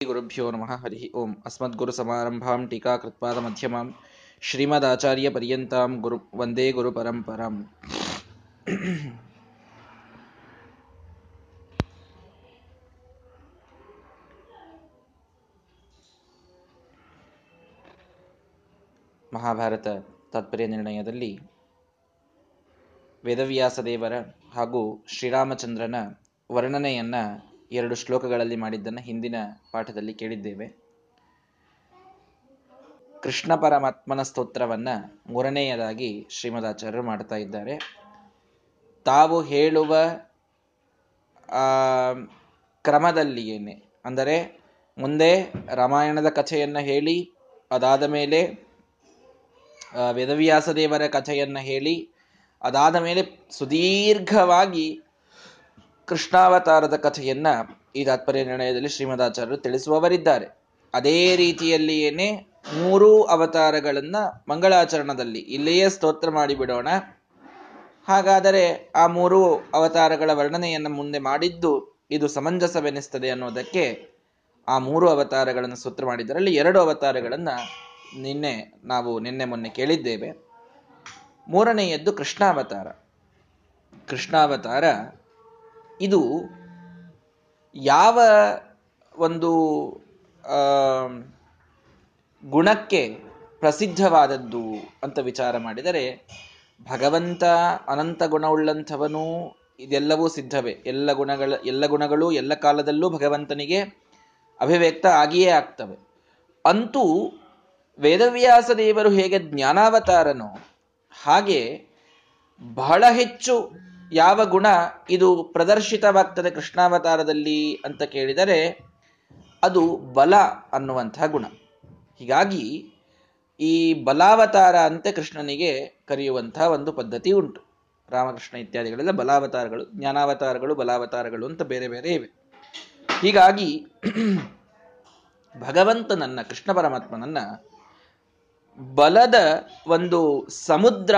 गुरुभ्यो नमः हरिः ओम् अस्मद्गुरुसमारम्भां टीकाकृत्पादमध्यमां श्रीमदाचार्यपर्यन्तां गुरु वन्दे गुरुपरम्पराम् ಮಹಾಭಾರತ ತಾತ್ಪರ್ಯ ನಿರ್ಣಯದಲ್ಲಿ ವೇದವ್ಯಾಸ ದೇವರ ಹಾಗೂ ಶ್ರೀರಾಮಚಂದ್ರನ ವರ್ಣನೆಯನ್ನ ಎರಡು ಶ್ಲೋಕಗಳಲ್ಲಿ ಮಾಡಿದ್ದನ್ನು ಹಿಂದಿನ ಪಾಠದಲ್ಲಿ ಕೇಳಿದ್ದೇವೆ. ಕೃಷ್ಣ ಪರಮಾತ್ಮನ ಸ್ತೋತ್ರವನ್ನ ಮೂರನೆಯದಾಗಿ ಶ್ರೀಮದಾಚಾರ್ಯರು ಮಾಡ್ತಾ ಇದ್ದಾರೆ. ತಾವು ಹೇಳುವ ಕ್ರಮದಲ್ಲಿಯೇನೆ. ಅಂದರೆ, ಮುಂದೆ ರಾಮಾಯಣದ ಕಥೆಯನ್ನು ಹೇಳಿ, ಅದಾದ ಮೇಲೆ ವೇದವ್ಯಾಸ ದೇವರ ಕಥೆಯನ್ನು ಹೇಳಿ, ಅದಾದ ಮೇಲೆ ಸುದೀರ್ಘವಾಗಿ ಕೃಷ್ಣಾವತಾರದ ಕಥೆಯನ್ನ ಈ ತಾತ್ಪರ್ಯ ನಿರ್ಣಯದಲ್ಲಿ ಶ್ರೀಮದಾಚಾರ್ಯರು ತಿಳಿಸುವವರಿದ್ದಾರೆ. ಅದೇ ರೀತಿಯಲ್ಲಿಯೇನೆ ಮೂರು ಅವತಾರಗಳನ್ನ ಮಂಗಳಾಚರಣದಲ್ಲಿ ಇಲ್ಲಿಯೇ ಸ್ತೋತ್ರ ಮಾಡಿಬಿಡೋಣ. ಹಾಗಾದರೆ ಆ ಮೂರು ಅವತಾರಗಳ ವರ್ಣನೆಯನ್ನು ಮುಂದೆ ಮಾಡಿದ್ದು ಇದು ಸಮಂಜಸವೆನಿಸ್ತದೆ ಅನ್ನೋದಕ್ಕೆ ಆ ಮೂರು ಅವತಾರಗಳನ್ನು ಸ್ತೋತ್ರ ಮಾಡಿದ್ದರಲ್ಲಿ ಎರಡು ಅವತಾರಗಳನ್ನು ನಿನ್ನೆ ನಾವು ನಿನ್ನೆ ಮೊನ್ನೆ ಕೇಳಿದ್ದೇವೆ. ಮೂರನೆಯದ್ದು ಕೃಷ್ಣಾವತಾರ. ಕೃಷ್ಣಾವತಾರ ಇದು ಯಾವ ಒಂದು ಗುಣಕ್ಕೆ ಪ್ರಸಿದ್ಧವಾದದ್ದು ಅಂತ ವಿಚಾರ ಮಾಡಿದರೆ, ಭಗವಂತ ಅನಂತ ಗುಣವುಳ್ಳಂಥವನು ಇದೆಲ್ಲವೂ ಸಿದ್ಧವೇ. ಎಲ್ಲ ಗುಣಗಳ, ಎಲ್ಲ ಗುಣಗಳು ಎಲ್ಲ ಕಾಲದಲ್ಲೂ ಭಗವಂತನಿಗೆ ಅಭಿವ್ಯಕ್ತ ಆಗಿಯೇ ಆಗ್ತವೆ. ಅಂತೂ ವೇದವ್ಯಾಸ ದೇವರು ಹೇಗೆ ಜ್ಞಾನಾವತಾರನೋ ಹಾಗೆ ಬಹಳ ಹೆಚ್ಚು ಯಾವ ಗುಣ ಇದು ಪ್ರದರ್ಶಿತವಾಗ್ತದೆ ಕೃಷ್ಣಾವತಾರದಲ್ಲಿ ಅಂತ ಕೇಳಿದರೆ ಅದು ಬಲ ಅನ್ನುವಂತಹ ಗುಣ. ಹೀಗಾಗಿ ಈ ಬಲಾವತಾರ ಅಂತೆ ಕೃಷ್ಣನಿಗೆ ಕರೆಯುವಂತಹ ಒಂದು ಪದ್ಧತಿ ಉಂಟು. ರಾಮಕೃಷ್ಣ ಇತ್ಯಾದಿಗಳೆಲ್ಲ ಬಲಾವತಾರಗಳು, ಜ್ಞಾನಾವತಾರಗಳು, ಬಲಾವತಾರಗಳು ಅಂತ ಬೇರೆ ಬೇರೆ ಇವೆ. ಹೀಗಾಗಿ ಭಗವಂತನನ್ನ, ಕೃಷ್ಣ ಪರಮಾತ್ಮನನ್ನ ಬಲದ ಒಂದು ಸಮುದ್ರ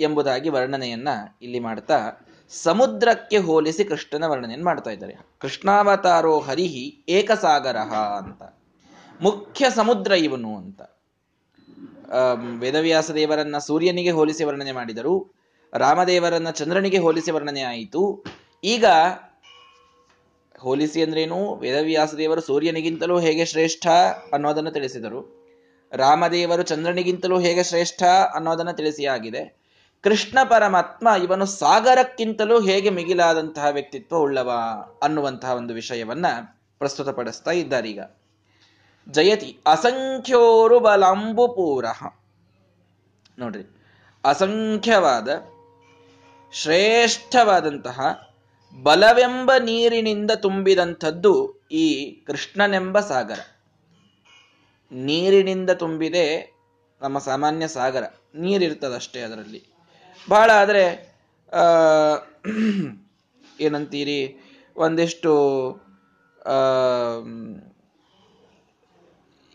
ಎಂಬುದಾಗಿ ವರ್ಣನೆಯನ್ನ ಇಲ್ಲಿ ಮಾಡ್ತಾ ಸಮುದ್ರಕ್ಕೆ ಹೋಲಿಸಿ ಕೃಷ್ಣನ ವರ್ಣನೆಯನ್ನು ಮಾಡ್ತಾ ಇದ್ದಾರೆ. ಕೃಷ್ಣಾವತಾರೋ ಹರಿಹಿ ಏಕಸಾಗರ ಅಂತ. ಮುಖ್ಯ ಸಮುದ್ರ ಇವನು ಅಂತ. ವೇದವ್ಯಾಸ ದೇವರನ್ನ ಸೂರ್ಯನಿಗೆ ಹೋಲಿಸಿ ವರ್ಣನೆ ಮಾಡಿದರು. ರಾಮದೇವರನ್ನ ಚಂದ್ರನಿಗೆ ಹೋಲಿಸಿ ವರ್ಣನೆ ಆಯಿತು. ಈಗ ಹೋಲಿಸಿ ಅಂದ್ರೇನು? ವೇದವ್ಯಾಸ ದೇವರು ಸೂರ್ಯನಿಗಿಂತಲೂ ಹೇಗೆ ಶ್ರೇಷ್ಠ ಅನ್ನೋದನ್ನು ತಿಳಿಸಿದರು. ರಾಮದೇವರು ಚಂದ್ರನಿಗಿಂತಲೂ ಹೇಗೆ ಶ್ರೇಷ್ಠ ಅನ್ನೋದನ್ನು ತಿಳಿಸಿ ಆಗಿದೆ. ಕೃಷ್ಣ ಪರಮಾತ್ಮ ಇವನು ಸಾಗರಕ್ಕಿಂತಲೂ ಹೇಗೆ ಮಿಗಿಲಾದಂತಹ ವ್ಯಕ್ತಿತ್ವ ಉಳ್ಳವ ಅನ್ನುವಂತಹ ಒಂದು ವಿಷಯವನ್ನ ಪ್ರಸ್ತುತಪಡಿಸ್ತಾ ಇದ್ದಾರೀಗ ಜಯತಿ, ಅಸಂಖ್ಯೋರು ಬಲಾಂಬುಪೂರ ನೋಡ್ರಿ, ಅಸಂಖ್ಯವಾದ, ಶ್ರೇಷ್ಠವಾದಂತಹ, ಬಲವೆಂಬ ನೀರಿನಿಂದ ತುಂಬಿದಂಥದ್ದು ಈ ಕೃಷ್ಣನೆಂಬ ಸಾಗರ. ನೀರಿನಿಂದ ತುಂಬಿದೆ ನಮ್ಮ ಸಾಮಾನ್ಯ ಸಾಗರ. ನೀರಿರ್ತದಷ್ಟೇ ಅದರಲ್ಲಿ. ಬಹಳ ಆದರೆ ಏನಂತೀರಿ, ಒಂದಿಷ್ಟು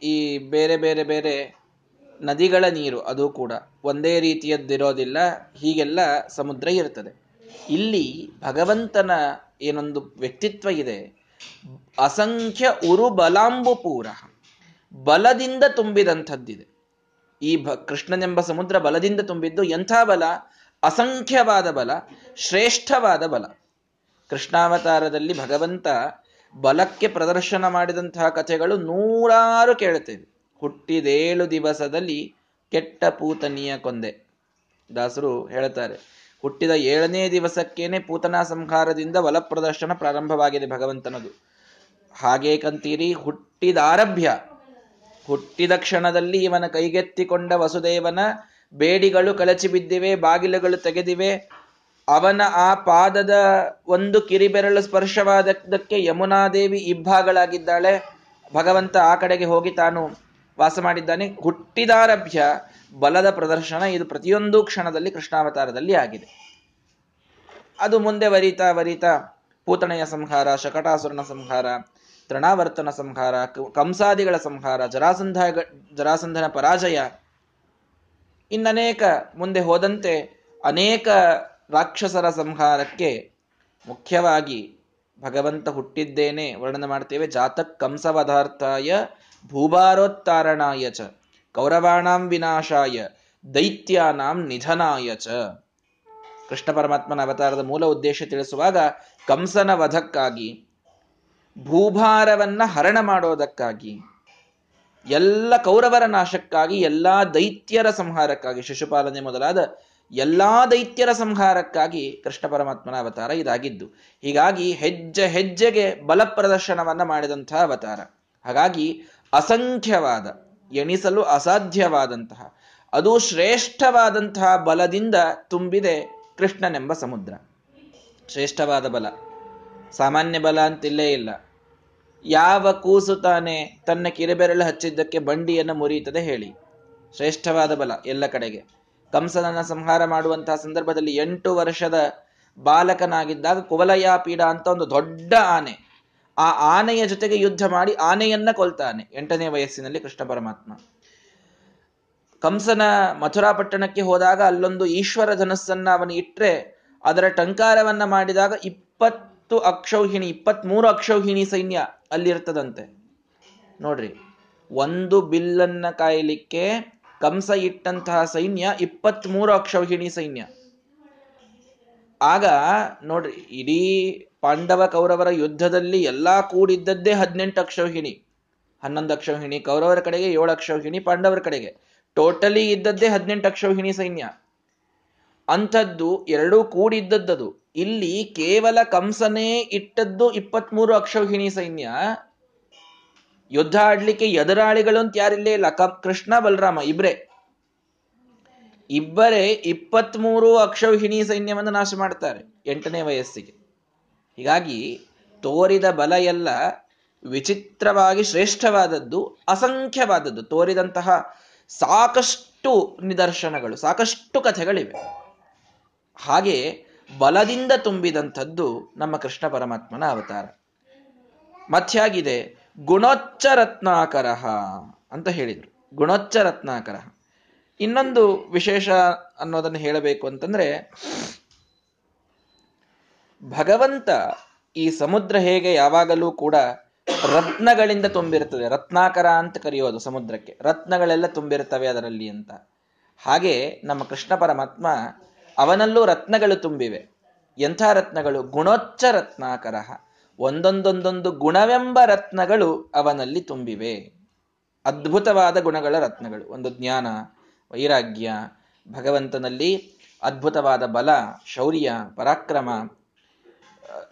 ಈ ಬೇರೆ ಬೇರೆ ಬೇರೆ ನದಿಗಳ ನೀರು ಅದು ಕೂಡ ಒಂದೇ ರೀತಿಯದ್ದಿರೋದಿಲ್ಲ, ಹೀಗೆಲ್ಲ ಸಮುದ್ರ ಇರ್ತದೆ. ಇಲ್ಲಿ ಭಗವಂತನ ಏನೊಂದು ವ್ಯಕ್ತಿತ್ವ ಇದೆ. ಅಸಂಖ್ಯ ಉರು ಬಲಾಂಬುಪೂರ ಬಲದಿಂದ ತುಂಬಿದಂಥದ್ದಿದೆ. ಈ ಭ, ಕೃಷ್ಣನೆಂಬ ಸಮುದ್ರ ಬಲದಿಂದ ತುಂಬಿದ್ದು ಎಂಥ ಬಲ? ಅಸಂಖ್ಯವಾದ ಬಲ, ಶ್ರೇಷ್ಠವಾದ ಬಲ. ಕೃಷ್ಣಾವತಾರದಲ್ಲಿ ಭಗವಂತ ಬಲಕ್ಕೆ ಪ್ರದರ್ಶನ ಮಾಡಿದಂತಹ ಕಥೆಗಳು ನೂರಾರು ಕೇಳುತ್ತೇವೆ. ಹುಟ್ಟಿದೇಳು ದಿವಸದಲ್ಲಿ ಕೆಟ್ಟ ಪೂತನಿಯ ಕೊಂದೆ. ದಾಸರು ಹೇಳುತ್ತಾರೆ, ಹುಟ್ಟಿದ ಏಳನೇ ದಿವಸಕ್ಕೇನೆ ಪೂತನಾ ಸಂಹಾರದಿಂದ ಬಲ ಪ್ರದರ್ಶನ ಪ್ರಾರಂಭವಾಗಿದೆ ಭಗವಂತನದು. ಹಾಗೇಕಂತೀರಿ ಹುಟ್ಟಿದಾರಭ್ಯ. ಹುಟ್ಟಿದ ಕ್ಷಣದಲ್ಲಿ ಇವನ ಕೈಗೆತ್ತಿಕೊಂಡ ವಸುದೇವನ ಬೇಡಿಗಳು ಕಳಚಿ ಬಿದ್ದಿವೆ, ಬಾಗಿಲುಗಳು ತೆಗೆದಿವೆ. ಅವನ ಆ ಪಾದದ ಒಂದು ಕಿರಿಬೆರಳು ಸ್ಪರ್ಶವಾದಕ್ಕೆ ಯಮುನಾದೇವಿ ಇಬ್ಬಾಗಳಾಗಿದ್ದಾಳೆ ಭಗವಂತ ಆ ಕಡೆಗೆ ಹೋಗಿ ತಾನು ವಾಸ ಮಾಡಿದ್ದಾನೆ. ಹುಟ್ಟಿದಾರಭ್ಯ ಬಲದ ಪ್ರದರ್ಶನ ಇದು ಪ್ರತಿಯೊಂದು ಕ್ಷಣದಲ್ಲಿ ಕೃಷ್ಣಾವತಾರದಲ್ಲಿ ಆಗಿದೆ. ಅದು ಮುಂದೆ ವರಿತಾ ವರಿತಾ ಪೂತಣೆಯ ಸಂಹಾರ, ಶಕಟಾಸುರನ ಸಂಹಾರ ತೃಣಾವರ್ತನ ಸಂಹಾರ ಕಂಸಾದಿಗಳ ಸಂಹಾರ ಜರಾಸಂಧ ಜರಾಸಂಧನ ಪರಾಜಯ. ಇನ್ನನೇಕ ಮುಂದೆ ಹೋದಂತೆ ಅನೇಕ ರಾಕ್ಷಸರ ಸಂಹಾರಕ್ಕೆ ಮುಖ್ಯವಾಗಿ ಭಗವಂತ ಹುಟ್ಟಿದ್ದೇನೆ, ವರ್ಣನೆ ಮಾಡ್ತೇವೆ. ಜಾತಕ್ ಕಂಸವಧಾರ್ಥಾಯ, ಭೂಭಾರೋತ್ತಾರಣಾಯ ಚ, ಕೌರವಾಣಾಂ ವಿನಾಶಾಯ, ದೈತ್ಯಾನಾಂ ನಿಧನಾಯ ಚ. ಕೃಷ್ಣ ಪರಮಾತ್ಮನ ಅವತಾರದ ಮೂಲ ಉದ್ದೇಶ ತಿಳಿಸುವಾಗ ಕಂಸನ ವಧಕ್ಕಾಗಿ ಭೂಭಾರವನ್ನ ಹರಣ ಮಾಡೋದಕ್ಕಾಗಿ, ಎಲ್ಲ ಕೌರವರ ನಾಶಕ್ಕಾಗಿ, ಎಲ್ಲಾ ದೈತ್ಯರ ಸಂಹಾರಕ್ಕಾಗಿ, ಶಿಶುಪಾಲನೆ ಮೊದಲಾದ ಎಲ್ಲಾ ದೈತ್ಯರ ಸಂಹಾರಕ್ಕಾಗಿ ಕೃಷ್ಣ ಪರಮಾತ್ಮನ ಅವತಾರ ಇದಾಗಿದ್ದು. ಹೀಗಾಗಿ ಹೆಜ್ಜೆ ಹೆಜ್ಜೆಗೆ ಬಲ ಪ್ರದರ್ಶನವನ್ನ ಮಾಡಿದಂತಹ ಅವತಾರ. ಹಾಗಾಗಿ ಅಸಂಖ್ಯವಾದ, ಎಣಿಸಲು ಅಸಾಧ್ಯವಾದಂತಹ, ಅದು ಶ್ರೇಷ್ಠವಾದಂತಹ ಬಲದಿಂದ ತುಂಬಿದೆ ಕೃಷ್ಣನೆಂಬ ಸಮುದ್ರ. ಶ್ರೇಷ್ಠವಾದ ಬಲ. ಸಾಮಾನ್ಯ ಬಲ ಅಂತಿಲ್ಲೇ ಇಲ್ಲ. ಯಾವ ಕೂಸು ತಾನೆ ತನ್ನ ಕಿರಿಬೆರಳು ಹಚ್ಚಿದ್ದಕ್ಕೆ ಬಂಡಿಯನ್ನು ಮುರಿಯುತ್ತದೆ ಹೇಳಿ. ಶ್ರೇಷ್ಠವಾದ ಬಲ ಎಲ್ಲ ಕಡೆಗೆ. ಕಂಸನನ್ನ ಸಂಹಾರ ಮಾಡುವಂತಹ ಸಂದರ್ಭದಲ್ಲಿ ಎಂಟು ವರ್ಷದ ಬಾಲಕನಾಗಿದ್ದಾಗ ಕುವಲಯ ಪೀಡ ಅಂತ ಒಂದು ದೊಡ್ಡ ಆನೆ. ಆ ಆನೆಯ ಜೊತೆಗೆ ಯುದ್ಧ ಮಾಡಿ ಆನೆಯನ್ನ ಕೊಲ್ತಾನೆ. ಎಂಟನೇ ವಯಸ್ಸಿನಲ್ಲಿ ಕೃಷ್ಣ ಪರಮಾತ್ಮ. ಕಂಸನ ಮಥುರಾ ಪಟ್ಟಣಕ್ಕೆ ಹೋದಾಗ ಅಲ್ಲೊಂದು ಈಶ್ವರ ಧನಸ್ಸನ್ನ ಅವನು ಇಟ್ರೆ ಅದರ ಟಂಕಾರವನ್ನ ಮಾಡಿದಾಗ ಇಪ್ಪತ್ತು ಅಕ್ಷೌಹಿಣಿ, ಇಪ್ಪತ್ಮೂರು ಅಕ್ಷೌಹಿಣಿ ಸೈನ್ಯ ಅಲ್ಲಿರ್ತದಂತೆ. ನೋಡ್ರಿ, ಒಂದು ಬಿಲ್ಲನ್ನ ಕಾಯಲಿಕ್ಕೆ ಕಂಸ ಇಟ್ಟಂತಹ ಸೈನ್ಯ ಇಪ್ಪತ್ಮೂರು ಅಕ್ಷೌಹಿಣಿ ಸೈನ್ಯ. ಆಗ ನೋಡ್ರಿ, ಇಡೀ ಪಾಂಡವ ಕೌರವರ ಯುದ್ಧದಲ್ಲಿ ಎಲ್ಲಾ ಕೂಡಿದ್ದದ್ದೇ ಹದಿನೆಂಟು ಅಕ್ಷೌಹಿಣಿ. ಹನ್ನೊಂದು ಅಕ್ಷೌಹಿಣಿ ಕೌರವರ ಕಡೆಗೆ, ಏಳು ಅಕ್ಷೌಹಿಣಿ ಪಾಂಡವರ ಕಡೆಗೆ. ಟೋಟಲಿ ಇದ್ದದ್ದೇ ಹದಿನೆಂಟು ಅಕ್ಷೌಹಿಣಿ ಸೈನ್ಯ. ಅಂಥದ್ದು ಎರಡೂ ಕೂಡಿದ್ದದ್ದು ಇಲ್ಲಿ ಕೇವಲ ಕಂಸನೇ ಇಟ್ಟದ್ದು ಇಪ್ಪತ್ಮೂರು ಅಕ್ಷೌಹಿಣಿ ಸೈನ್ಯ. ಯುದ್ಧ ಆಡ್ಲಿಕ್ಕೆ ಎದುರಾಳಿಗಳು ಅಂತ ಯಾರಿಲ್ಲೇ ಇಲ್ಲ. ಕೃಷ್ಣ, ಬಲರಾಮ ಇಬ್ರೆ. ಇಬ್ಬರೇ ಇಪ್ಪತ್ಮೂರು ಅಕ್ಷೌಹಿಣಿ ಸೈನ್ಯವನ್ನು ನಾಶ ಮಾಡ್ತಾರೆ ಎಂಟನೇ ವಯಸ್ಸಿಗೆ. ಹೀಗಾಗಿ ತೋರಿದ ಬಲ ಎಲ್ಲ ವಿಚಿತ್ರವಾಗಿ ಶ್ರೇಷ್ಠವಾದದ್ದು, ಅಸಂಖ್ಯವಾದದ್ದು. ತೋರಿದಂತಹ ಸಾಕಷ್ಟು ನಿದರ್ಶನಗಳು, ಸಾಕಷ್ಟು ಕಥೆಗಳಿವೆ. ಹಾಗೆ ಬಲದಿಂದ ತುಂಬಿದಂಥದ್ದು ನಮ್ಮ ಕೃಷ್ಣ ಪರಮಾತ್ಮನ ಅವತಾರ. ಮತ್ಯಾಗಿದೆ ಗುಣೋಚ್ಚ ರತ್ನಾಕರ ಅಂತ ಹೇಳಿದರು. ಗುಣೋಚ್ಚ ರತ್ನಾಕರ ಇನ್ನೊಂದು ವಿಶೇಷ ಅನ್ನೋದನ್ನು ಹೇಳಬೇಕು ಅಂತಂದ್ರೆ, ಭಗವಂತ ಈ ಸಮುದ್ರ ಹೇಗೆ ಯಾವಾಗಲೂ ಕೂಡ ರತ್ನಗಳಿಂದ ತುಂಬಿರುತ್ತದೆ. ರತ್ನಾಕರ ಅಂತ ಕರೆಯೋದು ಸಮುದ್ರಕ್ಕೆ. ರತ್ನಗಳೆಲ್ಲ ತುಂಬಿರ್ತವೆ ಅದರಲ್ಲಿ ಅಂತ. ಹಾಗೆ ನಮ್ಮ ಕೃಷ್ಣ ಪರಮಾತ್ಮ ಅವನಲ್ಲೂ ರತ್ನಗಳು ತುಂಬಿವೆ. ಎಂಥ ರತ್ನಗಳು? ಗುಣೋಚ್ಚ ರತ್ನಾಕರ ಒಂದೊಂದೊಂದೊಂದು ಗುಣವೆಂಬ ರತ್ನಗಳು ಅವನಲ್ಲಿ ತುಂಬಿವೆ. ಅದ್ಭುತವಾದ ಗುಣಗಳ ರತ್ನಗಳು. ಒಂದು ಜ್ಞಾನ, ವೈರಾಗ್ಯ, ಭಗವಂತನಲ್ಲಿ ಅದ್ಭುತವಾದ ಬಲ, ಶೌರ್ಯ, ಪರಾಕ್ರಮ,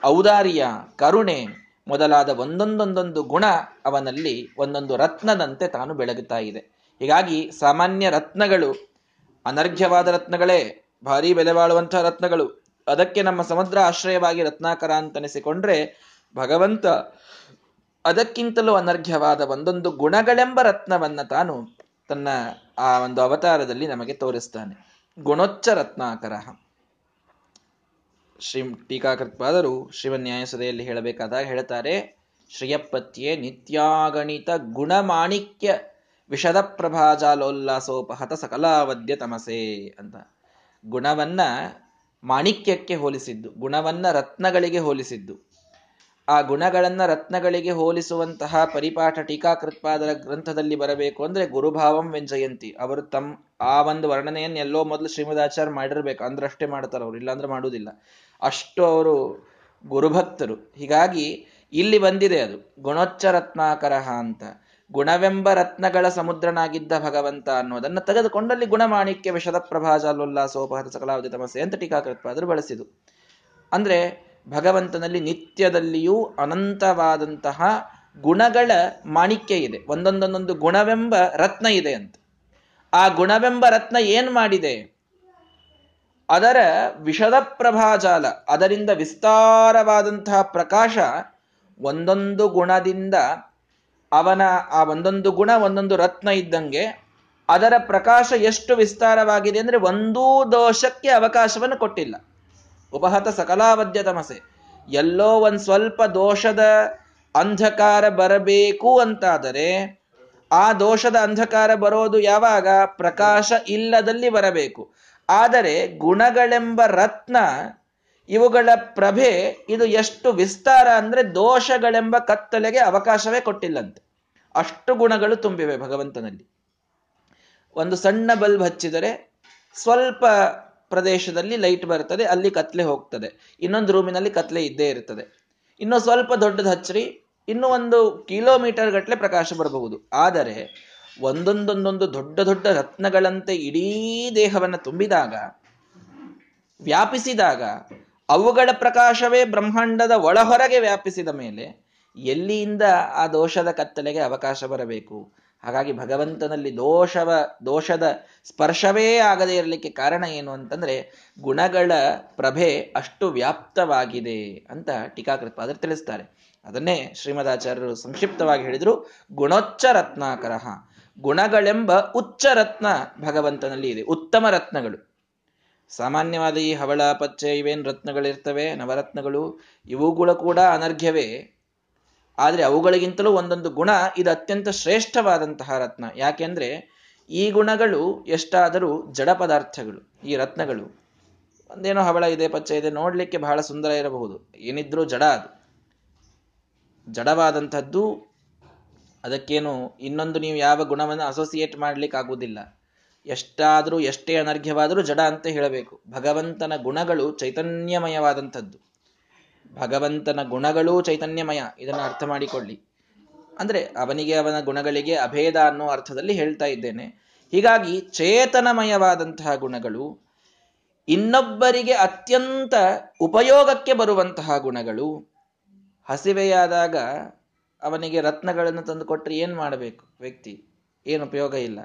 ಔದಾರ್ಯ, ಕರುಣೆ ಮೊದಲಾದ ಒಂದೊಂದೊಂದೊಂದು ಗುಣ ಅವನಲ್ಲಿ ಒಂದೊಂದು ರತ್ನದಂತೆ ತಾನು ಬೆಳಗುತ್ತಾ ಇದೆ. ಹೀಗಾಗಿ ಸಾಮಾನ್ಯ ರತ್ನಗಳು ಅನರ್ಘ್ಯವಾದ ರತ್ನಗಳೇ ಭಾರಿ ಬೆಲೆ ಬಾಳುವಂತಹ ರತ್ನಗಳು. ಅದಕ್ಕೆ ನಮ್ಮ ಸಮುದ್ರ ಆಶ್ರಯವಾಗಿ ರತ್ನಾಕರ ಅಂತನಿಸಿಕೊಂಡ್ರೆ ಭಗವಂತ ಅದಕ್ಕಿಂತಲೂ ಅನರ್ಘ್ಯವಾದ ಒಂದೊಂದು ಗುಣಗಳೆಂಬ ರತ್ನವನ್ನ ತಾನು ತನ್ನ ಆ ಒಂದು ಅವತಾರದಲ್ಲಿ ನಮಗೆ ತೋರಿಸ್ತಾನೆ. ಗುಣೋಚ್ಚ ರತ್ನಾಕರ. ಶ್ರೀ ಟೀಕಾಕೃತ್ಪಾದರು ಶ್ರೀಮನ್ಯಾಯಸದೆಯಲ್ಲಿ ಹೇಳಬೇಕಾದಾಗ ಹೇಳ್ತಾರೆ, ಶ್ರೀಯಪ್ಪತ್ಯೆ ನಿತ್ಯಾಗಣಿತ ಗುಣಮಾಣಿಕ್ಯ ವಿಷದ ಪ್ರಭಾಜಾಲೋಲ್ಲಾಸೋಪಹತ ಸಕಲಾವದ್ಯ ತಮಸೆ ಅಂತ. ಗುಣವನ್ನ ಮಾಣಿಕ್ಯಕ್ಕೆ ಹೋಲಿಸಿದ್ದು, ಗುಣವನ್ನ ರತ್ನಗಳಿಗೆ ಹೋಲಿಸಿದ್ದು. ಆ ಗುಣಗಳನ್ನ ರತ್ನಗಳಿಗೆ ಹೋಲಿಸುವಂತಹ ಪರಿಪಾಠ ಟೀಕಾಕೃತ್ಪಾದರ ಗ್ರಂಥದಲ್ಲಿ ಬರಬೇಕು ಅಂದ್ರೆ ಗುರುಭಾವಂ ವೆಂಜಯಂತಿ ಅವರು ತಮ್ಮ ಆ ಒಂದು ವರ್ಣನೆಯನ್ನು ಎಲ್ಲೋ ಮೊದಲು ಶ್ರೀಮದಾಚಾರ್ಯ ಮಾಡಿರ್ಬೇಕು, ಅಂದ್ರಷ್ಟೇ ಮಾಡ್ತಾರೆ ಅವ್ರು, ಇಲ್ಲಾಂದ್ರೆ ಮಾಡುವುದಿಲ್ಲ ಅಷ್ಟು ಅವರು ಗುರುಭಕ್ತರು. ಹೀಗಾಗಿ ಇಲ್ಲಿ ಬಂದಿದೆ ಅದು ಗುಣೋಚ್ಚ ರತ್ನಾಕರ ಅಂತ. ಗುಣವೆಂಬ ರತ್ನಗಳ ಸಮುದ್ರನಾಗಿದ್ದ ಭಗವಂತ ಅನ್ನೋದನ್ನ ತೆಗೆದುಕೊಂಡಲ್ಲಿ ಗುಣಮಾಣಿಕ್ಯ ವಿಷದ ಪ್ರಭಾಜಾಲೋಲ್ಲಾಸೋಪಹತ ಸಕಲಾವಧಿ ತಮಸೆ ಅಂತ ಟೀಕಾಕೃತ್ಪಾದರು ಬಳಸಿದು ಅಂದ್ರೆ ಭಗವಂತನಲ್ಲಿ ನಿತ್ಯದಲ್ಲಿಯೂ ಅನಂತವಾದಂತಹ ಗುಣಗಳ ಮಾಣಿಕ್ಯ ಇದೆ. ಒಂದೊಂದೊಂದೊಂದು ಗುಣವೆಂಬ ರತ್ನ ಇದೆ ಅಂತ. ಆ ಗುಣವೆಂಬ ರತ್ನ ಏನ್ ಮಾಡಿದೆ? ಅದರ ವಿಷದ ಪ್ರಭಾಜಾಲ ಅದರಿಂದ ವಿಸ್ತಾರವಾದಂತಹ ಪ್ರಕಾಶ ಒಂದೊಂದು ಗುಣದಿಂದ ಅವನ ಆ ಒಂದೊಂದು ಗುಣ, ಒಂದೊಂದು ರತ್ನ ಇದ್ದಂಗೆ ಅದರ ಪ್ರಕಾಶ ಎಷ್ಟು ವಿಸ್ತಾರವಾಗಿದೆ ಅಂದ್ರೆ ಒಂದೂ ದೋಷಕ್ಕೆ ಅವಕಾಶವನ್ನು ಕೊಟ್ಟಿಲ್ಲ. ಉಪಹತ ಸಕಲಾವಧ್ಯ ತಮಸೆ. ಎಲ್ಲೋ ಒಂದು ಸ್ವಲ್ಪ ದೋಷದ ಅಂಧಕಾರ ಬರಬೇಕು ಅಂತಾದರೆ ಆ ದೋಷದ ಅಂಧಕಾರ ಬರೋದು ಯಾವಾಗ? ಪ್ರಕಾಶ ಇಲ್ಲದಲ್ಲಿ ಬರಬೇಕು. ಆದರೆ ಗುಣಗಳೆಂಬ ರತ್ನ ಇವುಗಳ ಪ್ರಭೆ ಇದು ಎಷ್ಟು ವಿಸ್ತಾರ ಅಂದ್ರೆ ದೋಷಗಳೆಂಬ ಕತ್ತಲೆಗೆ ಅವಕಾಶವೇ ಕೊಟ್ಟಿಲ್ಲಂತೆ. ಅಷ್ಟು ಗುಣಗಳು ತುಂಬಿವೆ ಭಗವಂತನಲ್ಲಿ. ಒಂದು ಸಣ್ಣ ಬಲ್ಬ್ ಹಚ್ಚಿದರೆ ಸ್ವಲ್ಪ ಪ್ರದೇಶದಲ್ಲಿ ಲೈಟ್ ಬರ್ತದೆ ಅಲ್ಲಿ ಕತ್ಲೆ ಹೋಗ್ತದೆ. ಇನ್ನೊಂದು ರೂಮಿನಲ್ಲಿ ಕತ್ಲೆ ಇದ್ದೇ ಇರ್ತದೆ ಇನ್ನು ಸ್ವಲ್ಪ ದೊಡ್ಡದು ಹಚ್ಚ್ರಿ, ಇನ್ನು ಒಂದು ಕಿಲೋಮೀಟರ್ ಗಟ್ಟಲೆ ಪ್ರಕಾಶ ಬರಬಹುದು. ಆದರೆ ಒಂದೊಂದೊಂದೊಂದು ದೊಡ್ಡ ದೊಡ್ಡ ರತ್ನಗಳಂತೆ ಇಡೀ ದೇಹವನ್ನು ತುಂಬಿದಾಗ, ವ್ಯಾಪಿಸಿದಾಗ ಅವುಗಳ ಪ್ರಕಾಶವೇ ಬ್ರಹ್ಮಾಂಡದ ಒಳಹೊರಗೆ ವ್ಯಾಪಿಸಿದ ಮೇಲೆ ಎಲ್ಲಿಯಿಂದ ಆ ದೋಷದ ಕತ್ತಲೆಗೆ ಅವಕಾಶ ಬರಬೇಕು? ಹಾಗಾಗಿ ಭಗವಂತನಲ್ಲಿ ದೋಷವ, ದೋಷದ ಸ್ಪರ್ಶವೇ ಆಗದೇ ಇರಲಿಕ್ಕೆ ಕಾರಣ ಏನು ಅಂತಂದ್ರೆ ಗುಣಗಳ ಪ್ರಭೆ ಅಷ್ಟು ವ್ಯಾಪ್ತವಾಗಿದೆ ಅಂತ ಟೀಕಾಕೃತ್ಪಾದರು ತಿಳಿಸ್ತಾರೆ. ಅದನ್ನೇ ಶ್ರೀಮದಾಚಾರ್ಯರು ಸಂಕ್ಷಿಪ್ತವಾಗಿ ಹೇಳಿದ್ರು, ಗುಣೋಚ್ಚ ರತ್ನಾಕರ ಗುಣಗಳೆಂಬ ಉಚ್ಚ ರತ್ನ ಭಗವಂತನಲ್ಲಿ ಇದೆ, ಉತ್ತಮ ರತ್ನಗಳು. ಸಾಮಾನ್ಯವಾದ ಈ ಹವಳ, ಪಚ್ಚೆ ಇವೇನು ರತ್ನಗಳಿರ್ತವೆ, ನವರತ್ನಗಳು ಇವುಗಳು ಕೂಡ ಅನರ್ಘ್ಯವೇ. ಆದರೆ ಅವುಗಳಿಗಿಂತಲೂ ಒಂದೊಂದು ಗುಣ, ಇದು ಅತ್ಯಂತ ಶ್ರೇಷ್ಠವಾದಂತಹ ರತ್ನ. ಯಾಕೆಂದ್ರೆ ಈ ಗುಣಗಳು ಎಷ್ಟಾದರೂ ಜಡ ಪದಾರ್ಥಗಳು, ಈ ರತ್ನಗಳು. ಒಂದೇನೋ ಹವಳ ಇದೆ, ಪಚ್ಚೆ ಇದೆ, ನೋಡಲಿಕ್ಕೆ ಬಹಳ ಸುಂದರ ಇರಬಹುದು. ಏನಿದ್ರೂ ಜಡ ಅದು. ಜಡವಾದಂಥದ್ದು, ಅದಕ್ಕೇನು ಇನ್ನೊಂದು ನೀವು ಯಾವ ಗುಣವನ್ನು ಅಸೋಸಿಯೇಟ್ ಮಾಡ್ಲಿಕ್ಕೆ ಆಗುವುದಿಲ್ಲ ಎಷ್ಟಾದರೂ, ಎಷ್ಟೇ ಅನರ್ಘ್ಯವಾದರೂ ಜಡ ಅಂತ ಹೇಳಬೇಕು. ಭಗವಂತನ ಗುಣಗಳು ಚೈತನ್ಯಮಯವಾದಂಥದ್ದು. ಭಗವಂತನ ಗುಣಗಳೂ ಚೈತನ್ಯಮಯ. ಇದನ್ನು ಅರ್ಥ ಮಾಡಿಕೊಳ್ಳಿ. ಅಂದರೆ ಅವನಿಗೆ ಅವನ ಗುಣಗಳಿಗೆ ಅಭೇದ ಅನ್ನೋ ಅರ್ಥದಲ್ಲಿ ಹೇಳ್ತಾ ಇದ್ದೇನೆ. ಹೀಗಾಗಿ ಚೇತನಮಯವಾದಂತಹ ಗುಣಗಳು, ಇನ್ನೊಬ್ಬರಿಗೆ ಅತ್ಯಂತ ಉಪಯೋಗಕ್ಕೆ ಬರುವಂತಹ ಗುಣಗಳು, ಹಸಿವೆಯಾದಾಗ ಅವನಿಗೆ ರತ್ನಗಳನ್ನು ತಂದು ಕೊಟ್ಟರೆ ಏನು ಮಾಡಬೇಕು ವ್ಯಕ್ತಿ? ಏನು ಉಪಯೋಗ ಇಲ್ಲ.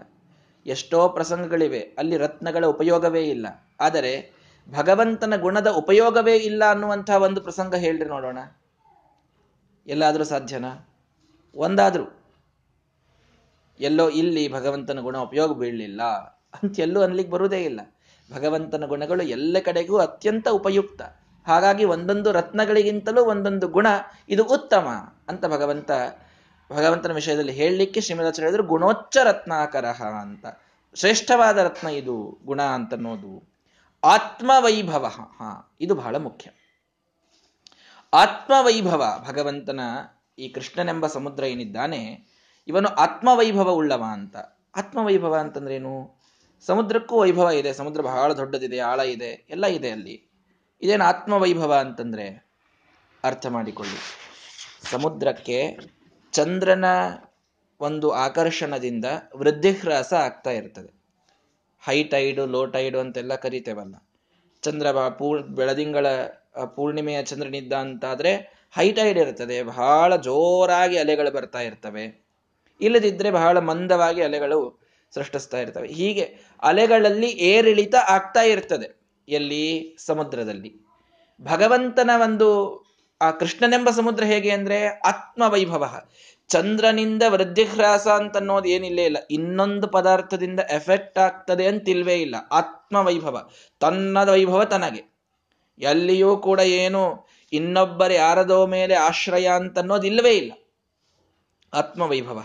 ಎಷ್ಟೋ ಪ್ರಸಂಗಗಳಿವೆ, ಅಲ್ಲಿ ರತ್ನಗಳ ಉಪಯೋಗವೇ ಇಲ್ಲ. ಆದರೆ ಭಗವಂತನ ಗುಣದ ಉಪಯೋಗವೇ ಇಲ್ಲ ಅನ್ನುವಂತಹ ಒಂದು ಪ್ರಸಂಗ ಹೇಳ್ರಿ ನೋಡೋಣ. ಎಲ್ಲಾದರೂ ಸಾಧ್ಯನಾ? ಒಂದಾದರೂ. ಎಲ್ಲೋ ಇಲ್ಲಿ ಭಗವಂತನ ಗುಣ ಉಪಯೋಗ ಬೀಳಲಿಲ್ಲ ಅಂತ ಎಲ್ಲೂ ಅನ್ಲಿಕ್ಕೆ ಬರುವುದೇ ಇಲ್ಲ. ಭಗವಂತನ ಗುಣಗಳು ಎಲ್ಲ ಕಡೆಗೂ ಅತ್ಯಂತ ಉಪಯುಕ್ತ. ಹಾಗಾಗಿ ಒಂದೊಂದು ರತ್ನಗಳಿಗಿಂತಲೂ ಒಂದೊಂದು ಗುಣ ಇದು ಉತ್ತಮ ಅಂತ ಭಗವಂತ ಭಗವಂತನ ವಿಷಯದಲ್ಲಿ ಹೇಳಲಿಕ್ಕೆ ಶ್ರೀಮದಾಚಾರ್ಯ ಹೇಳಿದ್ರು, ಗುಣೋಚ್ಚ ರತ್ನಾಕರಹ ಅಂತ. ಶ್ರೇಷ್ಠವಾದ ರತ್ನ ಇದು, ಗುಣ ಅಂತನ್ನೋದು. ಆತ್ಮವೈಭವ, ಹಾ, ಇದು ಬಹಳ ಮುಖ್ಯ. ಆತ್ಮವೈಭವ, ಭಗವಂತನ ಈ ಕೃಷ್ಣನೆಂಬ ಸಮುದ್ರ ಏನಿದ್ದಾನೆ, ಇವನು ಆತ್ಮವೈಭವ ಉಳ್ಳವ ಅಂತ. ಆತ್ಮವೈಭವ ಅಂತಂದ್ರೇನು? ಸಮುದ್ರಕ್ಕೂ ವೈಭವ ಇದೆ, ಸಮುದ್ರ ಬಹಳ ದೊಡ್ಡದಿದೆ, ಆಳ ಇದೆ, ಎಲ್ಲ ಇದೆ ಅಲ್ಲಿ. ಇದೇನು ಆತ್ಮವೈಭವ ಅಂತಂದ್ರೆ? ಅರ್ಥ ಮಾಡಿಕೊಳ್ಳಿ. ಸಮುದ್ರಕ್ಕೆ ಚಂದ್ರನ ಒಂದು ಆಕರ್ಷಣದಿಂದ ವೃದ್ಧಿಹ್ರಾಸ ಆಗ್ತಾ ಇರ್ತದೆ. ಹೈ ಟೈಡು, ಲೋ ಟೈಡು ಅಂತೆಲ್ಲ ಕರಿತೇವಲ್ಲ. ಚಂದ್ರ ಪೂರ್ ಬೆಳದಿಂಗಳ ಪೂರ್ಣಿಮೆಯ ಚಂದ್ರನಿದ್ದ ಅಂತಾದ್ರೆ ಹೈ ಟೈಡ್ ಇರ್ತದೆ. ಬಹಳ ಜೋರಾಗಿ ಅಲೆಗಳು ಬರ್ತಾ ಇರ್ತವೆ. ಇಲ್ಲದಿದ್ರೆ ಬಹಳ ಮಂದವಾಗಿ ಅಲೆಗಳು ಸೃಷ್ಟಿಸ್ತಾ ಇರ್ತವೆ. ಹೀಗೆ ಅಲೆಗಳಲ್ಲಿ ಏರಿಳಿತ ಆಗ್ತಾ ಇರ್ತದೆ. ಎಲ್ಲಿ? ಸಮುದ್ರದಲ್ಲಿ. ಭಗವಂತನ ಒಂದು ಆ ಕೃಷ್ಣನೆಂಬ ಸಮುದ್ರ ಹೇಗೆ ಅಂದ್ರೆ ಆತ್ಮವೈಭವ. ಚಂದ್ರನಿಂದ ವೃದ್ಧಿಹ್ರಾಸ ಅಂತ ಅನ್ನೋದು ಏನಿಲ್ಲೇ ಇಲ್ಲ. ಇನ್ನೊಂದು ಪದಾರ್ಥದಿಂದ ಎಫೆಕ್ಟ್ ಆಗ್ತದೆ ಅಂತಿಲ್ವೇ ಇಲ್ಲ. ಆತ್ಮವೈಭವ. ತನ್ನದ ವೈಭವ ತನಗೆ. ಎಲ್ಲಿಯೂ ಕೂಡ ಏನು ಇನ್ನೊಬ್ಬರ ಯಾರದೋ ಮೇಲೆ ಆಶ್ರಯ ಅಂತ ಇಲ್ಲವೇ ಇಲ್ಲ. ಆತ್ಮವೈಭವ.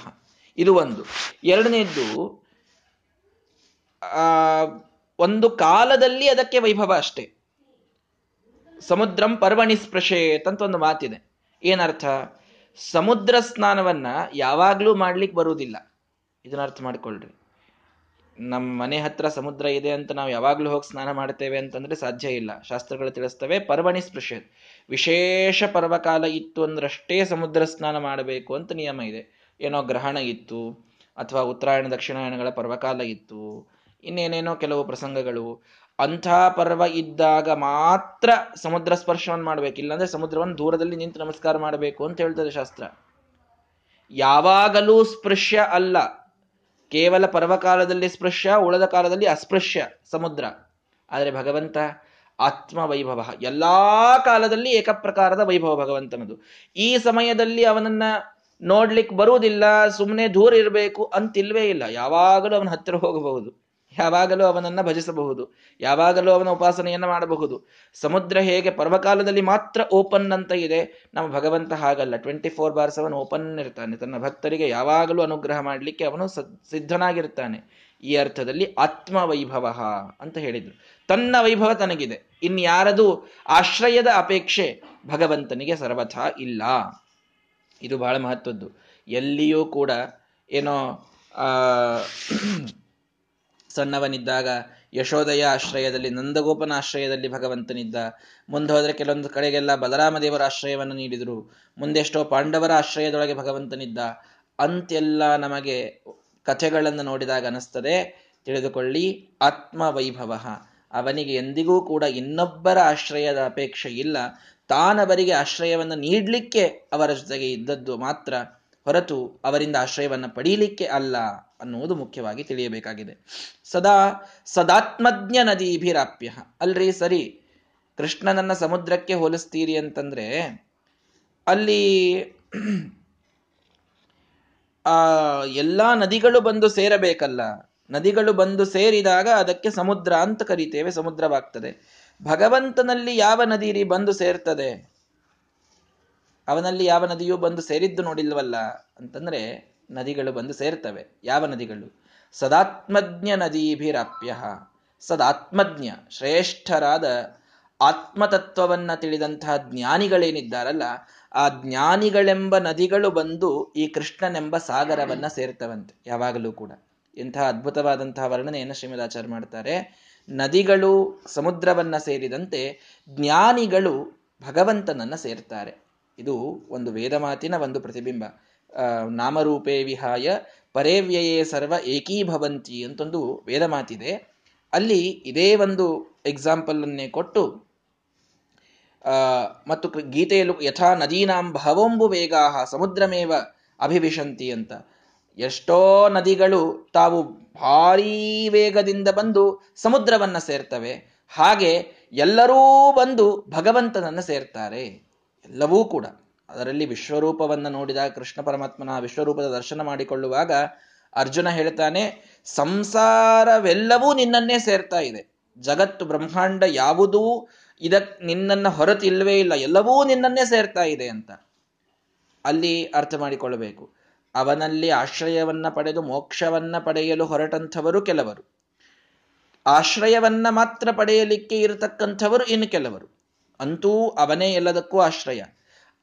ಇದು ಒಂದು. ಎರಡನೇದ್ದು, ಆ, ಒಂದು ಕಾಲದಲ್ಲಿ ಅದಕ್ಕೆ ವೈಭವ ಅಷ್ಟೇ. ಸಮುದ್ರಂ ಪರ್ವಣಿ ಸ್ಪೃಶೇತ್ ಅಂತ ಒಂದು ಮಾತಿದೆ. ಏನರ್ಥ? ಸಮುದ್ರ ಸ್ನಾನವನ್ನ ಯಾವಾಗ್ಲೂ ಮಾಡ್ಲಿಕ್ಕೆ ಬರುವುದಿಲ್ಲ. ಇದನ್ನ ಅರ್ಥ ಮಾಡ್ಕೊಳ್ರಿ. ನಮ್ಮ ಮನೆ ಹತ್ರ ಸಮುದ್ರ ಇದೆ ಅಂತ ನಾವು ಯಾವಾಗ್ಲೂ ಹೋಗಿ ಸ್ನಾನ ಮಾಡ್ತೇವೆ ಅಂತಂದ್ರೆ ಸಾಧ್ಯ ಇಲ್ಲ. ಶಾಸ್ತ್ರಗಳು ತಿಳಿಸ್ತವೆ, ಪರ್ವಣಿ ಸ್ಪೃಶೇತ್. ವಿಶೇಷ ಪರ್ವಕಾಲ ಇತ್ತು ಅಂದ್ರಷ್ಟೇ ಸಮುದ್ರ ಸ್ನಾನ ಮಾಡಬೇಕು ಅಂತ ನಿಯಮ ಇದೆ. ಏನೋ ಗ್ರಹಣ ಇತ್ತು, ಅಥವಾ ಉತ್ತರಾಯಣ, ದಕ್ಷಿಣಾಯಣಗಳ ಪರ್ವಕಾಲ ಇತ್ತು, ಇನ್ನೇನೇನೋ ಕೆಲವು ಪ್ರಸಂಗಗಳು. ಅಂಥ ಪರ್ವ ಇದ್ದಾಗ ಮಾತ್ರ ಸಮುದ್ರ ಸ್ಪರ್ಶವನ್ನು ಮಾಡಬೇಕು. ಇಲ್ಲಾಂದ್ರೆ ಸಮುದ್ರವನ್ನು ದೂರದಲ್ಲಿ ನಿಂತು ನಮಸ್ಕಾರ ಮಾಡಬೇಕು ಅಂತ ಹೇಳ್ತದೆ ಶಾಸ್ತ್ರ. ಯಾವಾಗಲೂ ಸ್ಪೃಶ್ಯ ಅಲ್ಲ. ಕೇವಲ ಪರ್ವಕಾಲದಲ್ಲಿ ಸ್ಪೃಶ್ಯ, ಉಳದ ಕಾಲದಲ್ಲಿ ಅಸ್ಪೃಶ್ಯ ಸಮುದ್ರ. ಆದರೆ ಭಗವಂತ ಆತ್ಮ ವೈಭವ ಎಲ್ಲಾ ಕಾಲದಲ್ಲಿ ಏಕಪ್ರಕಾರದ ವೈಭವ ಭಗವಂತನದು. ಈ ಸಮಯದಲ್ಲಿ ಅವನನ್ನ ನೋಡ್ಲಿಕ್ಕೆ ಬರುವುದಿಲ್ಲ ಸುಮ್ಮನೆ ದೂರ ಇರಬೇಕು ಅಂತಿಲ್ವೇ ಇಲ್ಲ. ಯಾವಾಗಲೂ ಅವನ ಹತ್ತಿರ ಹೋಗಬಹುದು. ಯಾವಾಗಲೂ ಅವನನ್ನ ಭಜಿಸಬಹುದು, ಯಾವಾಗಲೂ ಅವನ ಉಪಾಸನೆಯನ್ನ ಮಾಡಬಹುದು. ಸಮುದ್ರ ಹೇಗೆ ಪರ್ವಕಾಲದಲ್ಲಿ ಮಾತ್ರ ಓಪನ್ ಅಂತ ಇದೆ, ನಮ್ಮ ಭಗವಂತ ಹಾಗಲ್ಲ. ಟ್ವೆಂಟಿ ಫೋರ್ ಬಾರ್ಸ್ ಅವನು ಓಪನ್ ಇರ್ತಾನೆ. ತನ್ನ ಭಕ್ತರಿಗೆ ಯಾವಾಗಲೂ ಅನುಗ್ರಹ ಮಾಡಲಿಕ್ಕೆ ಅವನು ಸಿದ್ಧನಾಗಿರ್ತಾನೆ. ಈ ಅರ್ಥದಲ್ಲಿ ಆತ್ಮ ವೈಭವ ಅಂತ ಹೇಳಿದ್ರು. ತನ್ನ ವೈಭವ ತನಗಿದೆ. ಇನ್ಯಾರದು ಆಶ್ರಯದ ಅಪೇಕ್ಷೆ ಭಗವಂತನಿಗೆ ಸರ್ವಥಾ ಇಲ್ಲ. ಇದು ಬಹಳ ಮಹತ್ವದ್ದು. ಎಲ್ಲಿಯೂ ಕೂಡ ಏನೋ ಸಣ್ಣವನಿದ್ದಾಗ ಯಶೋದಯ ಆಶ್ರಯದಲ್ಲಿ, ನಂದಗೋಪನ ಆಶ್ರಯದಲ್ಲಿ ಭಗವಂತನಿದ್ದ. ಮುಂದೆ ಹೋದರೆ ಕೆಲವೊಂದು ಕಡೆಗೆಲ್ಲ ಬಲರಾಮ ದೇವರ ಆಶ್ರಯವನ್ನು ನೀಡಿದರು. ಮುಂದೆಷ್ಟೋ ಪಾಂಡವರ ಆಶ್ರಯದೊಳಗೆ ಭಗವಂತನಿದ್ದ. ಅಂತೆಲ್ಲ ನಮಗೆ ಕಥೆಗಳನ್ನು ನೋಡಿದಾಗ ಅನಿಸ್ತದೆ. ತಿಳಿದುಕೊಳ್ಳಿ ಆತ್ಮ ವೈಭವ ಅವನಿಗೆ ಎಂದಿಗೂ ಕೂಡ ಇನ್ನೊಬ್ಬರ ಆಶ್ರಯದ ಅಪೇಕ್ಷೆ ಇಲ್ಲ. ತಾನವರಿಗೆ ಆಶ್ರಯವನ್ನು ನೀಡಲಿಕ್ಕೆ ಅವರ ಜೊತೆಗೆ ಇದ್ದದ್ದು ಮಾತ್ರ ಹೊರತು ಅವರಿಂದ ಆಶ್ರಯವನ್ನು ಪಡೀಲಿಕ್ಕೆ ಅಲ್ಲ. ಅನ್ನುವುದು ಮುಖ್ಯವಾಗಿ ತಿಳಿಯಬೇಕಾಗಿದೆ. ಸದಾ ಸದಾತ್ಮಜ್ಞ ನದೀಭಿರಾಪ್ಯ ಅಲ್ರಿ ಸರಿ, ಕೃಷ್ಣನನ್ನ ಸಮುದ್ರಕ್ಕೆ ಹೋಲಿಸ್ತೀರಿ ಅಂತಂದ್ರೆ, ಅಲ್ಲಿ ಆ ಎಲ್ಲಾ ನದಿಗಳು ಬಂದು ಸೇರಬೇಕಲ್ಲ, ನದಿಗಳು ಬಂದು ಸೇರಿದಾಗ ಅದಕ್ಕೆ ಸಮುದ್ರ ಅಂತ ಕರಿತೇವೆ, ಸಮುದ್ರವಾಗ್ತದೆ. ಭಗವಂತನಲ್ಲಿ ಯಾವ ನದಿ ರೀ ಬಂದು ಸೇರ್ತದೆ? ಅವನಲ್ಲಿ ಯಾವ ನದಿಯೂ ಬಂದು ಸೇರಿದ್ದು ನೋಡಿಲ್ವಲ್ಲ ಅಂತಂದ್ರೆ ನದಿಗಳು ಬಂದು ಸೇರ್ತವೆ. ಯಾವ ನದಿಗಳು? ಸದಾತ್ಮಜ್ಞ ನದೀಭಿರಾಪ್ಯ ಸದಾತ್ಮಜ್ಞ, ಶ್ರೇಷ್ಠರಾದ ಆತ್ಮತತ್ವವನ್ನ ತಿಳಿದಂತಹ ಜ್ಞಾನಿಗಳೇನಿದ್ದಾರಲ್ಲ, ಆ ಜ್ಞಾನಿಗಳೆಂಬ ನದಿಗಳು ಬಂದು ಈ ಕೃಷ್ಣನೆಂಬ ಸಾಗರವನ್ನ ಸೇರ್ತವಂತೆ, ಯಾವಾಗಲೂ ಕೂಡ. ಇಂತಹ ಅದ್ಭುತವಾದಂತಹ ವರ್ಣನೆಯನ್ನು ಶ್ರೀಮದಾಚಾರ್ಯ ಮಾಡ್ತಾರೆ. ನದಿಗಳು ಸಮುದ್ರವನ್ನ ಸೇರಿದಂತೆ ಜ್ಞಾನಿಗಳು ಭಗವಂತನನ್ನ ಸೇರ್ತಾರೆ. ಇದು ಒಂದು ವೇದಮಾತಿನ ಒಂದು ಪ್ರತಿಬಿಂಬ. ನಾಮರೂಪೇ ವಿಹಾಯ ಪರೇವ್ಯಯೇ ಸರ್ವ ಏಕೀಭವಂತಿ ಅಂತೊಂದು ವೇದ ಮಾತಿದೆ. ಅಲ್ಲಿ ಇದೇ ಒಂದು ಎಕ್ಸಾಂಪಲನ್ನೇ ಕೊಟ್ಟು ಮತ್ತು ಗೀತೆಯಲ್ಲೂ ಯಥಾ ನದೀನಾಂ ಭಾವೊಂಬು ವೇಗಾಹ ಸಮುದ್ರಮೇವ ಅಭಿವಿಶಂತಿ ಅಂತ. ಎಷ್ಟೋ ನದಿಗಳು ತಾವು ಭಾರೀ ವೇಗದಿಂದ ಬಂದು ಸಮುದ್ರವನ್ನ ಸೇರ್ತವೆ. ಹಾಗೆ ಎಲ್ಲರೂ ಬಂದು ಭಗವಂತನನ್ನ ಸೇರ್ತಾರೆ. ಎಲ್ಲವೂ ಕೂಡ. ಅದರಲ್ಲಿ ವಿಶ್ವರೂಪವನ್ನು ನೋಡಿದಾಗ ಕೃಷ್ಣ ಪರಮಾತ್ಮನ ವಿಶ್ವರೂಪದ ದರ್ಶನ ಮಾಡಿಕೊಳ್ಳುವಾಗ ಅರ್ಜುನ ಹೇಳ್ತಾನೆ, ಸಂಸಾರವೆಲ್ಲವೂ ನಿನ್ನನ್ನೇ ಸೇರ್ತಾ ಇದೆ. ಜಗತ್ತು, ಬ್ರಹ್ಮಾಂಡ ಯಾವುದೂ ಇದಕ್ ನಿನ್ನನ್ನ ಇಲ್ಲವೇ ಇಲ್ಲ. ಎಲ್ಲವೂ ನಿನ್ನನ್ನೇ ಸೇರ್ತಾ ಇದೆ ಅಂತ. ಅಲ್ಲಿ ಅರ್ಥ ಮಾಡಿಕೊಳ್ಳಬೇಕು. ಅವನಲ್ಲಿ ಆಶ್ರಯವನ್ನ ಪಡೆದು ಮೋಕ್ಷವನ್ನ ಪಡೆಯಲು ಹೊರಟಂಥವರು ಕೆಲವರು. ಆಶ್ರಯವನ್ನ ಮಾತ್ರ ಪಡೆಯಲಿಕ್ಕೆ ಇರತಕ್ಕಂಥವರು ಇನ್ನು ಕೆಲವರು. ಅಂತೂ ಅವನೇ ಎಲ್ಲದಕ್ಕೂ ಆಶ್ರಯ.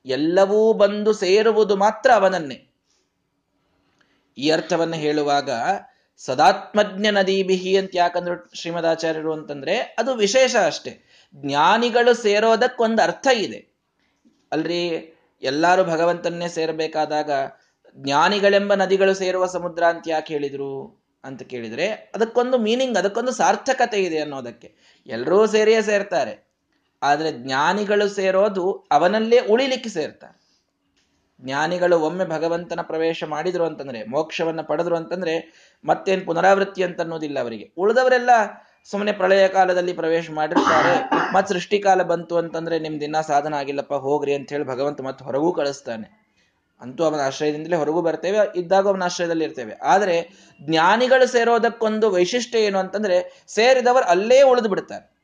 ಎಲ್ಲವೂ ಬಂದು ಸೇರುವುದು ಮಾತ್ರ ಅವನನ್ನೇ. ಈ ಅರ್ಥವನ್ನು ಹೇಳುವಾಗ ಸದಾತ್ಮಜ್ಞ ನದೀಬಿಹಿ ಅಂತ ಯಾಕಂದ್ರೆ ಶ್ರೀಮದಾಚಾರ್ಯರು ಅಂತಂದ್ರೆ ಅದು ವಿಶೇಷ ಅಷ್ಟೇ. ಜ್ಞಾನಿಗಳು ಸೇರೋದಕ್ಕೊಂದು ಅರ್ಥ ಇದೆ. ಅಲ್ರಿ, ಎಲ್ಲರೂ ಭಗವಂತನ್ನೇ ಸೇರಬೇಕಾದಾಗ ಜ್ಞಾನಿಗಳೆಂಬ ನದಿಗಳು ಸೇರುವ ಸಮುದ್ರ ಅಂತ ಯಾಕೆ ಹೇಳಿದ್ರು ಅಂತ ಕೇಳಿದ್ರೆ ಅದಕ್ಕೊಂದು ಮೀನಿಂಗ್ ಅದಕ್ಕೊಂದು ಸಾರ್ಥಕತೆ ಇದೆ ಅನ್ನೋದಕ್ಕೆ. ಎಲ್ಲರೂ ಸೇರಿಯೇ ಸೇರ್ತಾರೆ. ಆದರೆ ಜ್ಞಾನಿಗಳು ಸೇರೋದು ಅವನಲ್ಲೇ ಉಳಿಲಿಕ್ಕೆ ಸೇರ್ತಾರೆ. ಜ್ಞಾನಿಗಳು ಒಮ್ಮೆ ಭಗವಂತನ ಪ್ರವೇಶ ಮಾಡಿದ್ರು ಅಂತಂದ್ರೆ, ಮೋಕ್ಷವನ್ನ ಪಡೆದ್ರು ಅಂತಂದ್ರೆ ಮತ್ತೇನು ಪುನರಾವೃತ್ತಿ ಅಂತ ಅನ್ನೋದಿಲ್ಲ ಅವರಿಗೆ. ಉಳಿದವರೆಲ್ಲ ಸುಮ್ಮನೆ ಪ್ರಳಯ ಕಾಲದಲ್ಲಿ ಪ್ರವೇಶ ಮಾಡಿರ್ತಾರೆ ಮತ್ ಸೃಷ್ಟಿಕಾಲ ಬಂತು ಅಂತಂದ್ರೆ ದಿನ ಸಾಧನ ಆಗಿಲ್ಲಪ್ಪ, ಹೋಗ್ರಿ ಅಂತ ಹೇಳಿ ಭಗವಂತ ಮತ್ತೆ ಹೊರಗೂ ಕಳಿಸ್ತಾನೆ. ಅಂತೂ ಅವನ ಆಶ್ರಯದಿಂದಲೇ ಹೊರಗೂ ಬರ್ತೇವೆ, ಇದ್ದಾಗ ಅವನ ಆಶ್ರಯದಲ್ಲಿ ಇರ್ತೇವೆ. ಆದರೆ ಜ್ಞಾನಿಗಳು ಸೇರೋದಕ್ಕೊಂದು ವೈಶಿಷ್ಟ್ಯ ಏನು ಅಂತಂದ್ರೆ, ಸೇರಿದವರು ಅಲ್ಲೇ ಉಳಿದು ಬಿಡ್ತಾರೆ.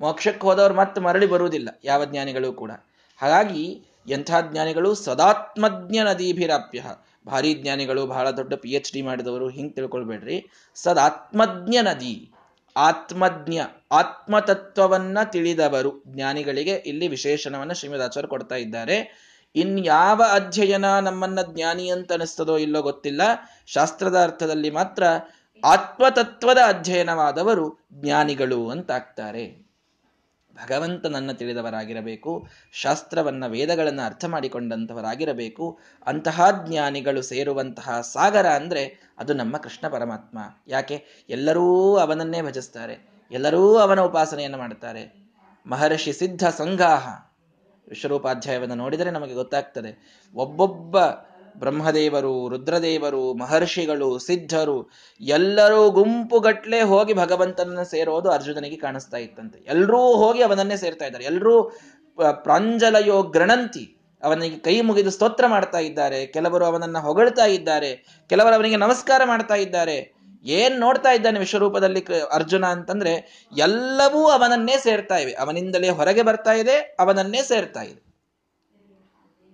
ಮೋಕ್ಷಕ್ಕೆ ಹೋದವರು ಮತ್ತೆ ಮರಳಿ ಬರುವುದಿಲ್ಲ, ಯಾವ ಜ್ಞಾನಿಗಳು ಕೂಡ. ಹಾಗಾಗಿ ಎಂಥ ಜ್ಞಾನಿಗಳು ಸದಾತ್ಮಜ್ಞ ನದೀಭಿರಾಪ್ಯ ಭಾರಿ ಜ್ಞಾನಿಗಳು, ಬಹಳ ದೊಡ್ಡ ಪಿ ಎಚ್ ಡಿ ಮಾಡಿದವರು, ಹಿಂಗೆ ತಿಳ್ಕೊಳ್ಬೇಡ್ರಿ. ಸದಾತ್ಮಜ್ಞ ನದಿ ಆತ್ಮಜ್ಞ, ಆತ್ಮತತ್ವವನ್ನ ತಿಳಿದವರು ಜ್ಞಾನಿಗಳಿಗೆ ಇಲ್ಲಿ ವಿಶೇಷಣವನ್ನ ಶ್ರೀಮದಾಚಾರ್ಯ ಕೊಡ್ತಾ ಇದ್ದಾರೆ. ಇನ್ಯಾವ ಅಧ್ಯಯನ ನಮ್ಮನ್ನ ಜ್ಞಾನಿ ಅಂತ ಅನಿಸ್ತದೋ ಇಲ್ಲೋ ಗೊತ್ತಿಲ್ಲ. ಶಾಸ್ತ್ರದ ಅರ್ಥದಲ್ಲಿ ಮಾತ್ರ ಆತ್ಮತತ್ವದ ಅಧ್ಯಯನವಾದವರು ಜ್ಞಾನಿಗಳು ಅಂತಾಗ್ತಾರೆ. ಭಗವಂತನನ್ನ ತಿಳಿದವರಾಗಿರಬೇಕು, ಶಾಸ್ತ್ರವನ್ನು, ವೇದಗಳನ್ನು ಅರ್ಥ ಮಾಡಿಕೊಂಡಂಥವರಾಗಿರಬೇಕು ಅಂತಹ ಜ್ಞಾನಿಗಳು ಸೇರುವಂತಹ ಸಾಗರ ಅಂದರೆ ಅದು ನಮ್ಮ ಕೃಷ್ಣ ಪರಮಾತ್ಮ. ಯಾಕೆ? ಎಲ್ಲರೂ ಅವನನ್ನೇ ಭಜಿಸ್ತಾರೆ, ಎಲ್ಲರೂ ಅವನ ಉಪಾಸನೆಯನ್ನು ಮಾಡುತ್ತಾರೆ ಮಹರ್ಷಿ ಸಿದ್ಧ ಸಂಗಾಹ ವಿಶ್ವರೂಪಾಧ್ಯಾಯವನ್ನು ನೋಡಿದರೆ ನಮಗೆ ಗೊತ್ತಾಗ್ತದೆ, ಒಬ್ಬೊಬ್ಬ ಬ್ರಹ್ಮದೇವರು, ರುದ್ರದೇವರು, ಮಹರ್ಷಿಗಳು, ಸಿದ್ಧರು, ಎಲ್ಲರೂ ಗುಂಪುಗಟ್ಲೆ ಹೋಗಿ ಭಗವಂತನನ್ನ ಸೇರೋದು ಅರ್ಜುನನಿಗೆ ಕಾಣಿಸ್ತಾ ಇತ್ತಂತೆ. ಎಲ್ಲರೂ ಹೋಗಿ ಅವನನ್ನೇ ಸೇರ್ತಾ ಇದ್ದಾರೆ. ಎಲ್ಲರೂ ಪ್ರಾಂಜಲಯೋ ಗ್ರಣಂತಿ ಅವನಿಗೆ ಕೈ ಮುಗಿದು ಸ್ತೋತ್ರ ಮಾಡ್ತಾ ಇದ್ದಾರೆ. ಕೆಲವರು ಅವನನ್ನ ಹೊಗಳ್ತಾ ಇದ್ದಾರೆ. ಕೆಲವರು ಅವನಿಗೆ ನಮಸ್ಕಾರ ಮಾಡ್ತಾ ಇದ್ದಾರೆ. ಏನ್ ನೋಡ್ತಾ ಇದ್ದಾನೆ ವಿಶ್ವರೂಪದಲ್ಲಿ ಅರ್ಜುನ ಅಂತಂದ್ರೆ, ಎಲ್ಲವೂ ಅವನನ್ನೇ ಸೇರ್ತಾ ಇವೆ. ಅವನಿಂದಲೇ ಹೊರಗೆ ಬರ್ತಾ ಇದೆ, ಅವನನ್ನೇ ಸೇರ್ತಾ ಇದೆ.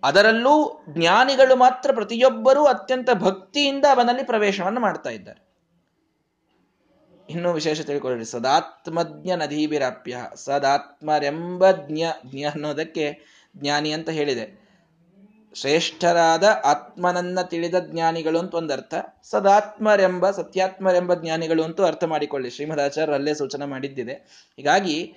ಅದರಲ್ಲೂ ಜ್ಞಾನಿಗಳು ಮಾತ್ರ ಪ್ರತಿಯೊಬ್ಬರೂ ಅತ್ಯಂತ ಭಕ್ತಿಯಿಂದ ಅವನಲ್ಲಿ ಪ್ರವೇಶವನ್ನು ಮಾಡ್ತಾ ಇದ್ದಾರೆ. ಇನ್ನೂ ವಿಶೇಷ ತಿಳ್ಕೊಳ್ಳಿ ಸದಾತ್ಮಜ್ಞ ನದೀಭಿರಾಪ್ಯ ಸದಾತ್ಮರೆಂಬ ಜ್ಞ ಜ್ಞ ಅನ್ನೋದಕ್ಕೆ ಜ್ಞಾನಿ ಅಂತ ಹೇಳಿದೆ. ಶ್ರೇಷ್ಠರಾದ ಆತ್ಮನನ್ನ ತಿಳಿದ ಜ್ಞಾನಿಗಳು ಅಂತ ಒಂದರ್ಥ. ಸದಾತ್ಮರೆಂಬ, ಸತ್ಯಾತ್ಮರೆಂಬ ಜ್ಞಾನಿಗಳು ಅಂತೂ ಅರ್ಥ ಮಾಡಿಕೊಳ್ಳಿ. ಶ್ರೀಮದಾಚಾರ್ಯ ಅಲ್ಲೇ ಸೂಚನೆ ಮಾಡಿದ್ದಿದೆ. ಹೀಗಾಗಿ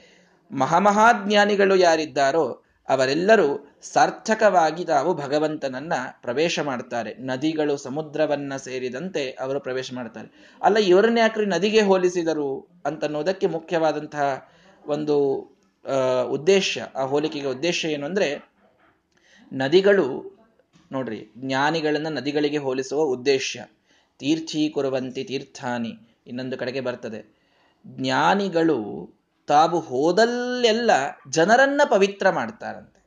ಮಹಾಮಹಾಜ್ಞಾನಿಗಳು ಯಾರಿದ್ದಾರೋ ಅವರೆಲ್ಲರೂ ಸಾರ್ಥಕವಾಗಿ ತಾವು ಭಗವಂತನನ್ನ ಪ್ರವೇಶ ಮಾಡ್ತಾರೆ. ನದಿಗಳು ಸಮುದ್ರವನ್ನ ಸೇರಿದಂತೆ ಅವರು ಪ್ರವೇಶ ಮಾಡ್ತಾರೆ. ಅಲ್ಲ, ಇವರನ್ನ ಯಾಕ್ರಿ ನದಿಗೆ ಹೋಲಿಸಿದರು ಅಂತನ್ನೋದಕ್ಕೆ ಮುಖ್ಯವಾದಂತಹ ಒಂದು ಉದ್ದೇಶ, ಆ ಹೋಲಿಕೆಗೆ ಉದ್ದೇಶ ಏನು ಅಂದ್ರೆ, ನದಿಗಳು ನೋಡ್ರಿ, ಜ್ಞಾನಿಗಳನ್ನ ನದಿಗಳಿಗೆ ಹೋಲಿಸುವ ಉದ್ದೇಶ. ತೀರ್ಥೀಕುರುವಂತಿ ತೀರ್ಥಾನಿ ಇನ್ನೊಂದು ಕಡೆಗೆ ಬರ್ತದೆ. ಜ್ಞಾನಿಗಳು ತಾವು ಹೋದಲ್ಲೆಲ್ಲ ಜನರನ್ನ ಪವಿತ್ರ ಮಾಡ್ತಾರಂತೆ.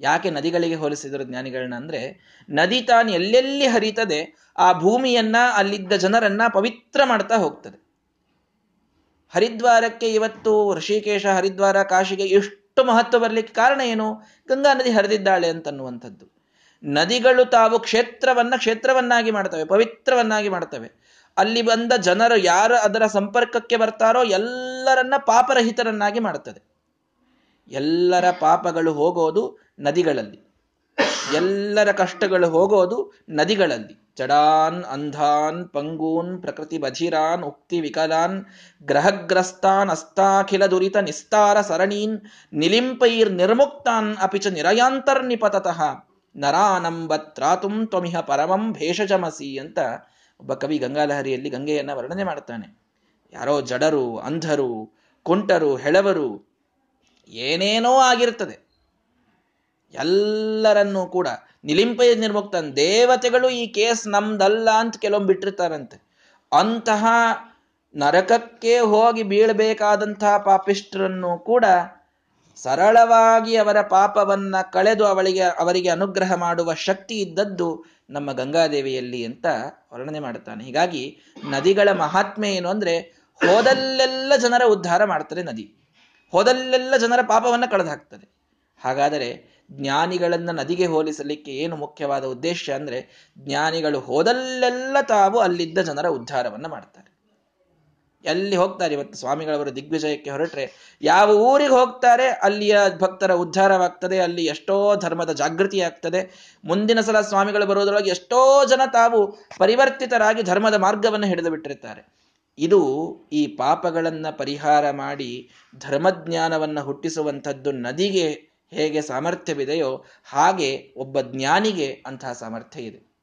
ಯಾಕೆ ನದಿಗಳಿಗೆ ಹೋಲಿಸಿದರು ಜ್ಞಾನಿಗಳನ್ನ ಅಂದ್ರೆ, ನದಿ ತಾನು ಎಲ್ಲೆಲ್ಲಿ ಹರಿತದೆ ಆ ಭೂಮಿಯನ್ನ ಅಲ್ಲಿದ್ದ ಜನರನ್ನ ಪವಿತ್ರ ಮಾಡ್ತಾ ಹೋಗ್ತದೆ. ಹರಿದ್ವಾರಕ್ಕೆ ಇವತ್ತು ಋಷಿಕೇಶ, ಹರಿದ್ವಾರ, ಕಾಶಿಗೆ ಎಷ್ಟು ಮಹತ್ವ ಬರಲಿಕ್ಕೆ ಕಾರಣ ಏನು? ಗಂಗಾ ನದಿ ಹರಿದಿದ್ದಾಳೆ ಅಂತನ್ನುವಂಥದ್ದು. ನದಿಗಳು ತಾವು ಕ್ಷೇತ್ರವನ್ನ, ಕ್ಷೇತ್ರವನ್ನಾಗಿ ಮಾಡ್ತವೆ, ಪವಿತ್ರವನ್ನಾಗಿ ಮಾಡ್ತವೆ. ಅಲ್ಲಿ ಬಂದ ಜನರು ಯಾರು ಅದರ ಸಂಪರ್ಕಕ್ಕೆ ಬರ್ತಾರೋ ಎಲ್ಲರನ್ನ ಪಾಪರಹಿತರನ್ನಾಗಿ ಮಾಡುತ್ತದೆ. ಎಲ್ಲರ ಪಾಪಗಳು ಹೋಗೋದು ನದಿಗಳಲ್ಲಿ. ಎಲ್ಲರ ಕಷ್ಟಗಳು ಹೋಗೋದು ನದಿಗಳಲ್ಲಿ. ಜಡಾನ್, ಅಂಧಾನ್, ಪಂಗೂನ್, ಪ್ರಕೃತಿ ಬಧಿರಾನ್, ಉಕ್ತಿ ವಿಕಲಾನ್, ಗ್ರಹಗ್ರಸ್ತಾನ್, ಅಸ್ತಾಖಿಲ ದುರಿತ, ನಿಸ್ತಾರ ಸರಣೀನ್, ನಿಲಿಂಪೈರ್ ನಿರ್ಮುಕ್ತಾನ್ ಅಪಿಚ ನಿರಯಾಂತರ್ನಿಪತತಃ ನರಾನಂಬತ್ರಾತುಂ ತ್ವಮಿಹ ಪರಮಂ ಭೇಷಜಮಸಿ ಅಂತ ಒಬ್ಬ ಕವಿ ಗಂಗಾಲಹರಿಯಲ್ಲಿ ಗಂಗೆಯನ್ನ ವರ್ಣನೆ ಮಾಡ್ತಾನೆ ಯಾರೋ ಜಡರು, ಅಂಧರು, ಕುಂಟರು, ಹೆಳವರು, ಏನೇನೋ ಆಗಿರುತ್ತದೆ. ಎಲ್ಲರನ್ನೂ ಕೂಡ ನಿಲಿಂಪಯ ನಿರ್ಮುಕ್ತನ್ ದೇವತೆಗಳು ಈ ಕೇಸ್ ನಮ್ದಲ್ಲ ಅಂತ ಕೆಲವೊಮ್ಮೆ ಬಿಟ್ಟಿರ್ತಾರಂತೆ ಅಂತಹ ನರಕಕ್ಕೆ ಹೋಗಿ ಬೀಳಬೇಕಾದಂತಹ ಪಾಪಿಷ್ಟರನ್ನು ಕೂಡ ಸರಳವಾಗಿ ಅವರ ಪಾಪವನ್ನ ಕಳೆದು ಅವಳಿಗೆ, ಅವರಿಗೆ ಅನುಗ್ರಹ ಮಾಡುವ ಶಕ್ತಿ ಇದ್ದದ್ದು ನಮ್ಮ ಗಂಗಾದೇವಿಯಲ್ಲಿ ಅಂತ ವರ್ಣನೆ ಮಾಡುತ್ತಾನೆ. ಹೀಗಾಗಿ ನದಿಗಳ ಮಹಾತ್ಮೆ ಏನು ಅಂದ್ರೆ ಹೋದಲ್ಲೆಲ್ಲ ಜನರ ಉದ್ಧಾರ ಮಾಡ್ತಾರೆ ನದಿ. ಹೋದಲ್ಲೆಲ್ಲ ಜನರ ಪಾಪವನ್ನ ಕಳೆದು ಹಾಕ್ತದೆ ಹಾಗಾದರೆ ಜ್ಞಾನಿಗಳನ್ನ ನದಿಗೆ ಹೋಲಿಸಲಿಕ್ಕೆ ಏನು ಮುಖ್ಯವಾದ ಉದ್ದೇಶ ಅಂದ್ರೆ ಜ್ಞಾನಿಗಳು ಹೋದಲ್ಲೆಲ್ಲ ತಾವು ಅಲ್ಲಿದ್ದ ಜನರ ಉದ್ಧಾರವನ್ನ ಮಾಡ್ತಾರೆ. ಎಲ್ಲಿ ಹೋಗ್ತಾರೆ ಇವತ್ತು ಸ್ವಾಮಿಗಳವರು ದಿಗ್ವಿಜಯಕ್ಕೆ ಹೊರಟ್ರೆ? ಯಾವ ಊರಿಗೆ ಹೋಗ್ತಾರೆ? ಅಲ್ಲಿಯ ಭಕ್ತರ ಉದ್ಧಾರವಾಗ್ತದೆ, ಅಲ್ಲಿ ಎಷ್ಟೋ ಧರ್ಮದ ಜಾಗೃತಿ ಆಗ್ತದೆ. ಮುಂದಿನ ಸಲ ಸ್ವಾಮಿಗಳು ಬರೋದ್ರೊಳಗೆ ಎಷ್ಟೋ ಜನ ತಾವು ಪರಿವರ್ತಿತರಾಗಿ ಧರ್ಮದ ಮಾರ್ಗವನ್ನು ಹಿಡಿದು ಬಿಟ್ಟಿರ್ತಾರೆ. ಇದು ಈ ಪಾಪಗಳನ್ನು ಪರಿಹಾರ ಮಾಡಿ ಧರ್ಮಜ್ಞಾನವನ್ನು ಹುಟ್ಟಿಸುವಂಥದ್ದು ನದಿಗೆ ಹೇಗೆ ಸಾಮರ್ಥ್ಯವಿದೆಯೋ ಹಾಗೆ ಒಬ್ಬ ಜ್ಞಾನಿಗೆ ಅಂತಹ ಸಾಮರ್ಥ್ಯ ಇದೆ.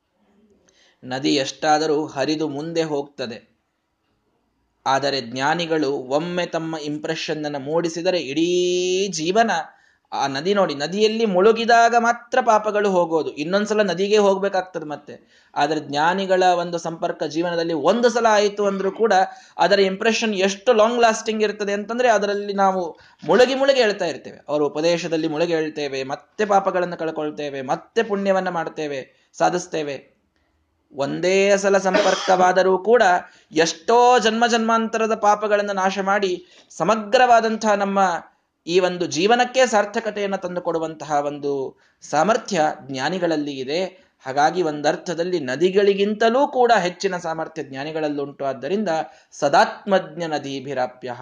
ನದಿ ಎಷ್ಟಾದರೂ ಹರಿದು ಮುಂದೆ ಹೋಗ್ತದೆ. ಆದರೆ ಜ್ಞಾನಿಗಳು ಒಮ್ಮೆ ತಮ್ಮ ಇಂಪ್ರೆಷನ್ ಅನ್ನು ಮೂಡಿಸಿದರೆ ಇಡೀ ಜೀವನ ಆ ನದಿ ನೋಡಿ, ನದಿಯಲ್ಲಿ ಮುಳುಗಿದಾಗ ಮಾತ್ರ ಪಾಪಗಳು ಹೋಗೋದು. ಇನ್ನೊಂದ್ಸಲ ನದಿಗೆ ಹೋಗ್ಬೇಕಾಗ್ತದೆ ಮತ್ತೆ. ಆದರೆ ಜ್ಞಾನಿಗಳ ಒಂದು ಸಂಪರ್ಕ ಜೀವನದಲ್ಲಿ ಒಂದು ಸಲ ಆಯಿತು ಅಂದ್ರೂ ಕೂಡ ಅದರ ಇಂಪ್ರೆಷನ್ ಎಷ್ಟು ಲಾಂಗ್ ಲಾಸ್ಟಿಂಗ್ ಇರ್ತದೆ ಅಂತಂದ್ರೆ ಅದರಲ್ಲಿ ನಾವು ಮುಳುಗಿ ಮುಳುಗಿ ಹೇಳ್ತಾ ಇರ್ತೇವೆ. ಅವರ ಉಪದೇಶದಲ್ಲಿ ಮುಳುಗಿ ಹೇಳ್ತೇವೆ, ಮತ್ತೆ ಪಾಪಗಳನ್ನು ಕಳ್ಕೊಳ್ತೇವೆ, ಮತ್ತೆ ಪುಣ್ಯವನ್ನು ಮಾಡ್ತೇವೆ, ಸಾಧಿಸ್ತೇವೆ. ಒಂದೇ ಸಲ ಸಂಪರ್ಕವಾದರೂ ಕೂಡ ಎಷ್ಟೋ ಜನ್ಮ ಜನ್ಮಾಂತರದ ಪಾಪಗಳನ್ನು ನಾಶ ಮಾಡಿ ಸಮಗ್ರವಾದಂತಹ ನಮ್ಮ ಈ ಒಂದು ಜೀವನಕ್ಕೆ ಸಾರ್ಥಕತೆಯನ್ನು ತಂದುಕೊಡುವಂತಹ ಒಂದು ಸಾಮರ್ಥ್ಯ ಜ್ಞಾನಿಗಳಲ್ಲಿ ಇದೆ. ಹಾಗಾಗಿ ಒಂದರ್ಥದಲ್ಲಿ ನದಿಗಳಿಗಿಂತಲೂ ಕೂಡ ಹೆಚ್ಚಿನ ಸಾಮರ್ಥ್ಯ ಜ್ಞಾನಿಗಳಲ್ಲುಂಟು. ಆದ್ದರಿಂದ ಸದಾತ್ಮಜ್ಞ ನದೀಭಿರಾಪ್ಯ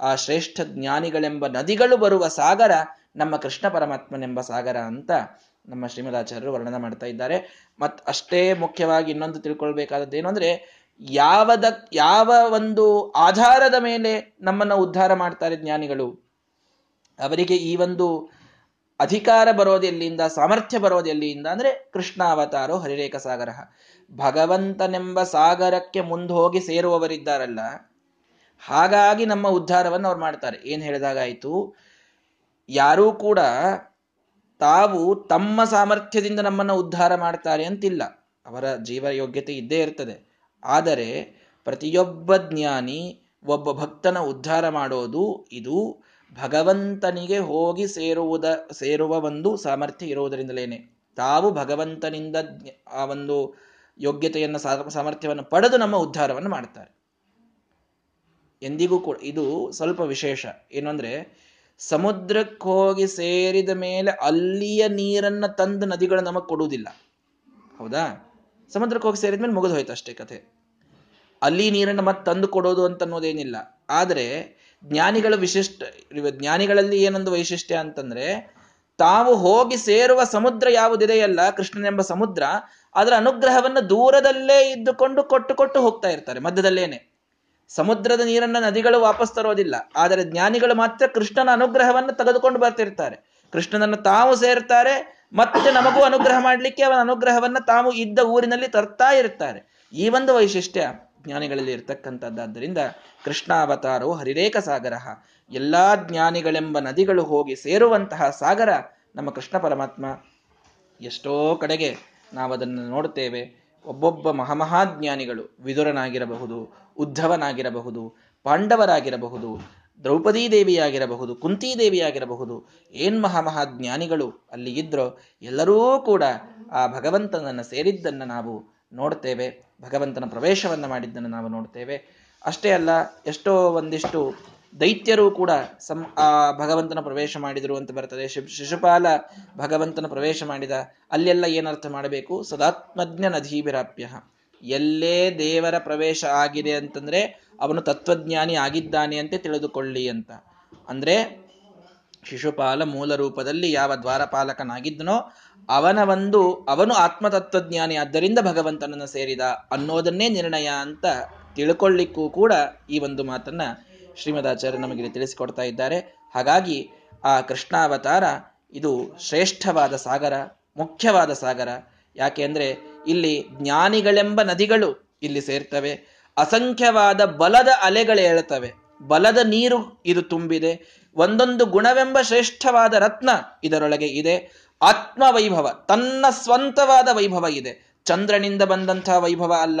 ಆ ಶ್ರೇಷ್ಠ ಜ್ಞಾನಿಗಳೆಂಬ ನದಿಗಳು ಬರುವ ಸಾಗರ ನಮ್ಮ ಕೃಷ್ಣ ಪರಮಾತ್ಮನೆಂಬ ಸಾಗರ ಅಂತ ನಮ್ಮ ಶ್ರೀಮದಾಚಾರ್ಯರು ವರ್ಣನೆ ಮಾಡ್ತಾ ಇದ್ದಾರೆ. ಮತ್ ಅಷ್ಟೇ ಮುಖ್ಯವಾಗಿ ಇನ್ನೊಂದು ತಿಳ್ಕೊಳ್ಬೇಕಾದದ್ದು ಏನು ಅಂದ್ರೆ, ಯಾವದ, ಯಾವ ಒಂದು ಆಧಾರದ ಮೇಲೆ ನಮ್ಮನ್ನ ಉದ್ಧಾರ ಮಾಡ್ತಾರೆ ಜ್ಞಾನಿಗಳು? ಅವರಿಗೆ ಈ ಒಂದು ಅಧಿಕಾರ ಬರೋದು ಎಲ್ಲಿಂದ, ಸಾಮರ್ಥ್ಯ ಬರೋದು ಎಲ್ಲಿಂದ ಅಂದ್ರೆ ಕೃಷ್ಣ ಅವತಾರೋ ಹರಿರೇಖ ಸಾಗರ. ಭಗವಂತನೆಂಬ ಸಾಗರಕ್ಕೆ ಹೋಗಿ ಸೇರುವವರಿದ್ದಾರಲ್ಲ, ಹಾಗಾಗಿ ನಮ್ಮ ಉದ್ಧಾರವನ್ನು ಅವ್ರು ಮಾಡ್ತಾರೆ. ಏನ್ ಹೇಳಿದಾಗಾಯ್ತು ಯಾರೂ ಕೂಡ ತಾವು ತಮ್ಮ ಸಾಮರ್ಥ್ಯದಿಂದ ನಮ್ಮನ್ನು ಉದ್ಧಾರ ಮಾಡ್ತಾರೆ ಅಂತಿಲ್ಲ. ಅವರ ಜೀವ ಯೋಗ್ಯತೆ ಇದ್ದೇ ಇರ್ತದೆ. ಆದರೆ ಪ್ರತಿಯೊಬ್ಬ ಜ್ಞಾನಿ ಒಬ್ಬ ಭಕ್ತನ ಉದ್ಧಾರ ಮಾಡೋದು ಇದು ಭಗವಂತನಿಗೆ ಹೋಗಿ ಸೇರುವುದ, ಸೇರುವ ಒಂದು ಸಾಮರ್ಥ್ಯ ಇರುವುದರಿಂದಲೇನೆ. ತಾವು ಭಗವಂತನಿಂದ ಆ ಒಂದು ಯೋಗ್ಯತೆಯನ್ನು ಸಾಮರ್ಥ್ಯವನ್ನು ಪಡೆದು ನಮ್ಮ ಉದ್ಧಾರವನ್ನು ಮಾಡ್ತಾರೆ. ಎಂದಿಗೂ ಕೂಡ ಇದು ಸ್ವಲ್ಪ ವಿಶೇಷ. ಏನು ಅಂದ್ರೆ ಸಮುದ್ರಕ್ಕೆ ಹೋಗಿ ಸೇರಿದ ಮೇಲೆ ಅಲ್ಲಿಯ ನೀರನ್ನ ತಂದು ನದಿಗಳು ನಮಗೆ ಕೊಡುವುದಿಲ್ಲ. ಹೌದಾ? ಸಮುದ್ರಕ್ಕೆ ಹೋಗಿ ಸೇರಿದ ಮೇಲೆ ಮುಗಿದು ಹೋಯ್ತು ಅಷ್ಟೇ ಕಥೆ. ಅಲ್ಲಿ ನೀರನ್ನು ಮತ್ತೆ ತಂದು ಕೊಡೋದು ಅಂತ ಅನ್ನೋದೇನಿಲ್ಲ. ಆದರೆ ಜ್ಞಾನಿಗಳ ವಿಶಿಷ್ಟ, ಜ್ಞಾನಿಗಳಲ್ಲಿ ಏನೊಂದು ವೈಶಿಷ್ಟ್ಯ ಅಂತಂದ್ರೆ ತಾವು ಹೋಗಿ ಸೇರುವ ಸಮುದ್ರ ಯಾವುದಿದೆಯಲ್ಲ ಕೃಷ್ಣನೆಂಬ ಸಮುದ್ರ, ಅದರ ಅನುಗ್ರಹವನ್ನು ದೂರದಲ್ಲೇ ಇದ್ದುಕೊಂಡು ಕೊಟ್ಟು ಕೊಟ್ಟು ಹೋಗ್ತಾ ಇರ್ತಾರೆ, ಮಧ್ಯದಲ್ಲೇನೆ. ಸಮುದ್ರದ ನೀರನ್ನ ನದಿಗಳು ವಾಪಸ್ ತರೋದಿಲ್ಲ. ಆದರೆ ಜ್ಞಾನಿಗಳು ಮಾತ್ರ ಕೃಷ್ಣನ ಅನುಗ್ರಹವನ್ನು ತೆಗೆದುಕೊಂಡು ಬರ್ತಿರ್ತಾರೆ. ಕೃಷ್ಣನನ್ನು ತಾವು ಸೇರ್ತಾರೆ, ಮತ್ತೆ ನಮಗೂ ಅನುಗ್ರಹ ಮಾಡಲಿಕ್ಕೆ ಅವನ ಅನುಗ್ರಹವನ್ನ ತಾವು ಇದ್ದ ಊರಿನಲ್ಲಿ ತರ್ತಾ ಇರ್ತಾರೆ. ಈ ಒಂದು ವೈಶಿಷ್ಟ್ಯ ಜ್ಞಾನಿಗಳಲ್ಲಿ ಇರ್ತಕ್ಕಂಥದ್ದಾದ್ದರಿಂದ ಕೃಷ್ಣಾವತಾರವು ಹರಿರೇಖ ಸಾಗರ. ಎಲ್ಲಾ ಜ್ಞಾನಿಗಳೆಂಬ ನದಿಗಳು ಹೋಗಿ ಸೇರುವಂತಹ ಸಾಗರ ನಮ್ಮ ಕೃಷ್ಣ ಪರಮಾತ್ಮ ಎಷ್ಟೋ ಕಡೆಗೆ ನಾವು ಅದನ್ನು ನೋಡುತ್ತೇವೆ. ಒಬ್ಬೊಬ್ಬ ಮಹಾಮಹಾಜ್ಞಾನಿಗಳು ವಿದುರನಾಗಿರಬಹುದು, ಉದ್ಧವನಾಗಿರಬಹುದು, ಪಾಂಡವರಾಗಿರಬಹುದು ದ್ರೌಪದೀ ದೇವಿಯಾಗಿರಬಹುದು ಕುಂತೀ ದೇವಿಯಾಗಿರಬಹುದು ಏನ್ ಮಹಾಮಹಾಜ್ಞಾನಿಗಳು ಅಲ್ಲಿ ಇದ್ರೋ ಎಲ್ಲರೂ ಕೂಡ ಆ ಭಗವಂತನನ್ನು ಸೇರಿದ್ದನ್ನು ನಾವು ನೋಡ್ತೇವೆ. ಭಗವಂತನ ಪ್ರವೇಶವನ್ನು ಮಾಡಿದ್ದನ್ನು ನಾವು ನೋಡ್ತೇವೆ. ಅಷ್ಟೇ ಅಲ್ಲ, ಎಷ್ಟೋ ಒಂದಿಷ್ಟು ದೈತ್ಯರು ಕೂಡ ಸಂ, ಆ, ಭಗವಂತನ ಪ್ರವೇಶ ಮಾಡಿದರು ಅಂತ ಬರ್ತದೆ. ಶಿಶುಪಾಲ ಭಗವಂತನ ಪ್ರವೇಶ ಮಾಡಿದ, ಅಲ್ಲೆಲ್ಲ ಏನರ್ಥ ಮಾಡಬೇಕು? ಸದಾತ್ಮಜ್ಞ ನದೀಭಿರಾಪ್ಯ ಎಲ್ಲೇ ದೇವರ ಪ್ರವೇಶ ಆಗಿದೆ ಅಂತಂದ್ರೆ, ಅವನು ತತ್ವಜ್ಞಾನಿ ಆಗಿದ್ದಾನೆ ಅಂತ ತಿಳಿದುಕೊಳ್ಳಿ ಅಂತ. ಅಂದ್ರೆ, ಶಿಶುಪಾಲ ಮೂಲ ರೂಪದಲ್ಲಿ ಯಾವ ದ್ವಾರಪಾಲಕನಾಗಿದ್ದನೋ, ಅವನ ಒಂದು, ಅವನು ಆತ್ಮತತ್ವಜ್ಞಾನಿ ಆದ್ದರಿಂದ ಭಗವಂತನನ್ನು ಸೇರಿದ ಅನ್ನೋದನ್ನೇ ನಿರ್ಣಯ ಅಂತ ತಿಳ್ಕೊಳ್ಳಿಕ್ಕೂ ಕೂಡ ಈ ಒಂದು ಮಾತನ್ನ ಶ್ರೀಮದಾಚಾರ್ಯ ನಮಗೆ ತಿಳಿಸಿಕೊಡ್ತಾ ಇದ್ದಾರೆ. ಹಾಗಾಗಿ ಆ ಕೃಷ್ಣಾವತಾರ ಇದು ಶ್ರೇಷ್ಠವಾದ ಸಾಗರ, ಮುಖ್ಯವಾದ ಸಾಗರ. ಯಾಕೆ ಅಂದ್ರೆ ಇಲ್ಲಿ ಜ್ಞಾನಿಗಳೆಂಬ ನದಿಗಳು ಇಲ್ಲಿ ಸೇರ್ತವೆ. ಅಸಂಖ್ಯವಾದ ಬಲದ ಅಲೆಗಳು ಹೇಳ್ತವೆ ಬಲದ ನೀರು ಇದು ತುಂಬಿದೆ. ಒಂದೊಂದು ಗುಣವೆಂಬ ಶ್ರೇಷ್ಠವಾದ ರತ್ನ ಇದರೊಳಗೆ ಇದೆ. ಆತ್ಮ ವೈಭವ ತನ್ನ ಸ್ವಂತವಾದ ವೈಭವ ಇದೆ. ಚಂದ್ರನಿಂದ ಬಂದಂತಹ ವೈಭವ ಅಲ್ಲ,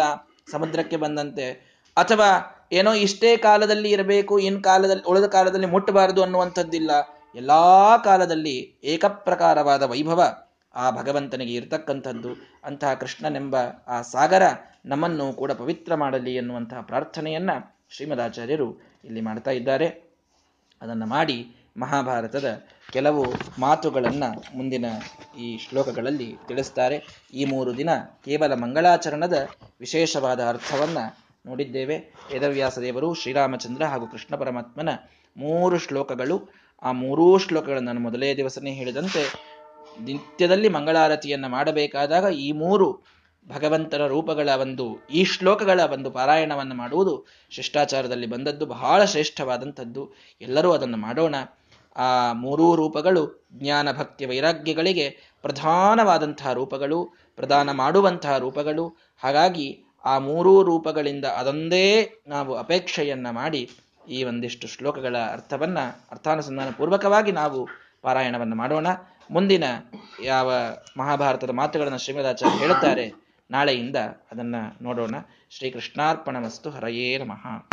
ಸಮುದ್ರಕ್ಕೆ ಬಂದಂತೆ. ಅಥವಾ ಏನೋ ಇಷ್ಟೇ ಕಾಲದಲ್ಲಿ ಇರಬೇಕು, ಇನ್ ಕಾಲದಲ್ಲಿ ಉಳಿದ ಕಾಲದಲ್ಲಿ ಮುಟ್ಟಬಾರದು ಅನ್ನುವಂಥದ್ದಿಲ್ಲ. ಎಲ್ಲಾ ಕಾಲದಲ್ಲಿ ಏಕಪ್ರಕಾರವಾದ ವೈಭವ ಆ ಭಗವಂತನಿಗೆ ಇರತಕ್ಕಂಥದ್ದು. ಅಂತಹ ಕೃಷ್ಣನೆಂಬ ಆ ಸಾಗರ ನಮ್ಮನ್ನು ಕೂಡ ಪವಿತ್ರ ಮಾಡಲಿ ಎನ್ನುವಂತಹ ಪ್ರಾರ್ಥನೆಯನ್ನ ಶ್ರೀಮದಾಚಾರ್ಯರು ಇಲ್ಲಿ ಮಾಡ್ತಾ ಇದ್ದಾರೆ. ಅದನ್ನು ಮಾಡಿ ಮಹಾಭಾರತದ ಕೆಲವು ಮಾತುಗಳನ್ನು ಮುಂದಿನ ಈ ಶ್ಲೋಕಗಳಲ್ಲಿ ತಿಳಿಸ್ತಾರೆ. ಈ ಮೂರು ದಿನ ಕೇವಲ ಮಂಗಳಾಚರಣದ ವಿಶೇಷವಾದ ಅರ್ಥವನ್ನ ನೋಡಿದ್ದೇವೆ. ವೇದವ್ಯಾಸ ದೇವರು, ಶ್ರೀರಾಮಚಂದ್ರ ಹಾಗೂ ಕೃಷ್ಣ ಪರಮಾತ್ಮನ ಮೂರು ಶ್ಲೋಕಗಳು. ಆ ಮೂರೂ ಶ್ಲೋಕಗಳನ್ನು ನಾನು ಮೊದಲೇ ದಿವಸನೇ ಹೇಳಿದಂತೆ, ನಿತ್ಯದಲ್ಲಿ ಮಂಗಳಾರತಿಯನ್ನು ಮಾಡಬೇಕಾದಾಗ ಈ ಮೂರು ಭಗವಂತನ ರೂಪಗಳ ಒಂದು, ಈ ಶ್ಲೋಕಗಳ ಒಂದು ಪಾರಾಯಣವನ್ನು ಮಾಡುವುದು ಶಿಷ್ಟಾಚಾರದಲ್ಲಿ ಬಂದದ್ದು ಬಹಳ ಶ್ರೇಷ್ಠವಾದಂಥದ್ದು. ಎಲ್ಲರೂ ಅದನ್ನು ಮಾಡೋಣ. ಆ ಮೂರೂ ರೂಪಗಳು ಜ್ಞಾನ, ಭಕ್ತಿ, ವೈರಾಗ್ಯಗಳಿಗೆ ಪ್ರಧಾನವಾದಂತಹ ರೂಪಗಳು, ಪ್ರದಾನ ಮಾಡುವಂತಹ ರೂಪಗಳು. ಹಾಗಾಗಿ ಆ ಮೂರೂ ರೂಪಗಳಿಂದ ಅದೊಂದೇ ನಾವು ಅಪೇಕ್ಷೆಯನ್ನ ಮಾಡಿ ಈ ಒಂದಿಷ್ಟು ಶ್ಲೋಕಗಳ ಅರ್ಥವನ್ನ ಅರ್ಥಾನುಸಂಧಾನ ಪೂರ್ವಕವಾಗಿ ನಾವು ಪಾರಾಯಣವನ್ನು ಮಾಡೋಣ. ಮುಂದಿನ ಯಾವ ಮಹಾಭಾರತದ ಮಾತುಗಳನ್ನು ಶ್ರೀಮದಾಚಾರ್ಯ ಹೇಳುತ್ತಾರೆ ನಾಳೆಯಿಂದ ಅದನ್ನ ನೋಡೋಣ. ಶ್ರೀಕೃಷ್ಣಾರ್ಪಣ ವಸ್ತು ಹರಯೇ ನಮಃ.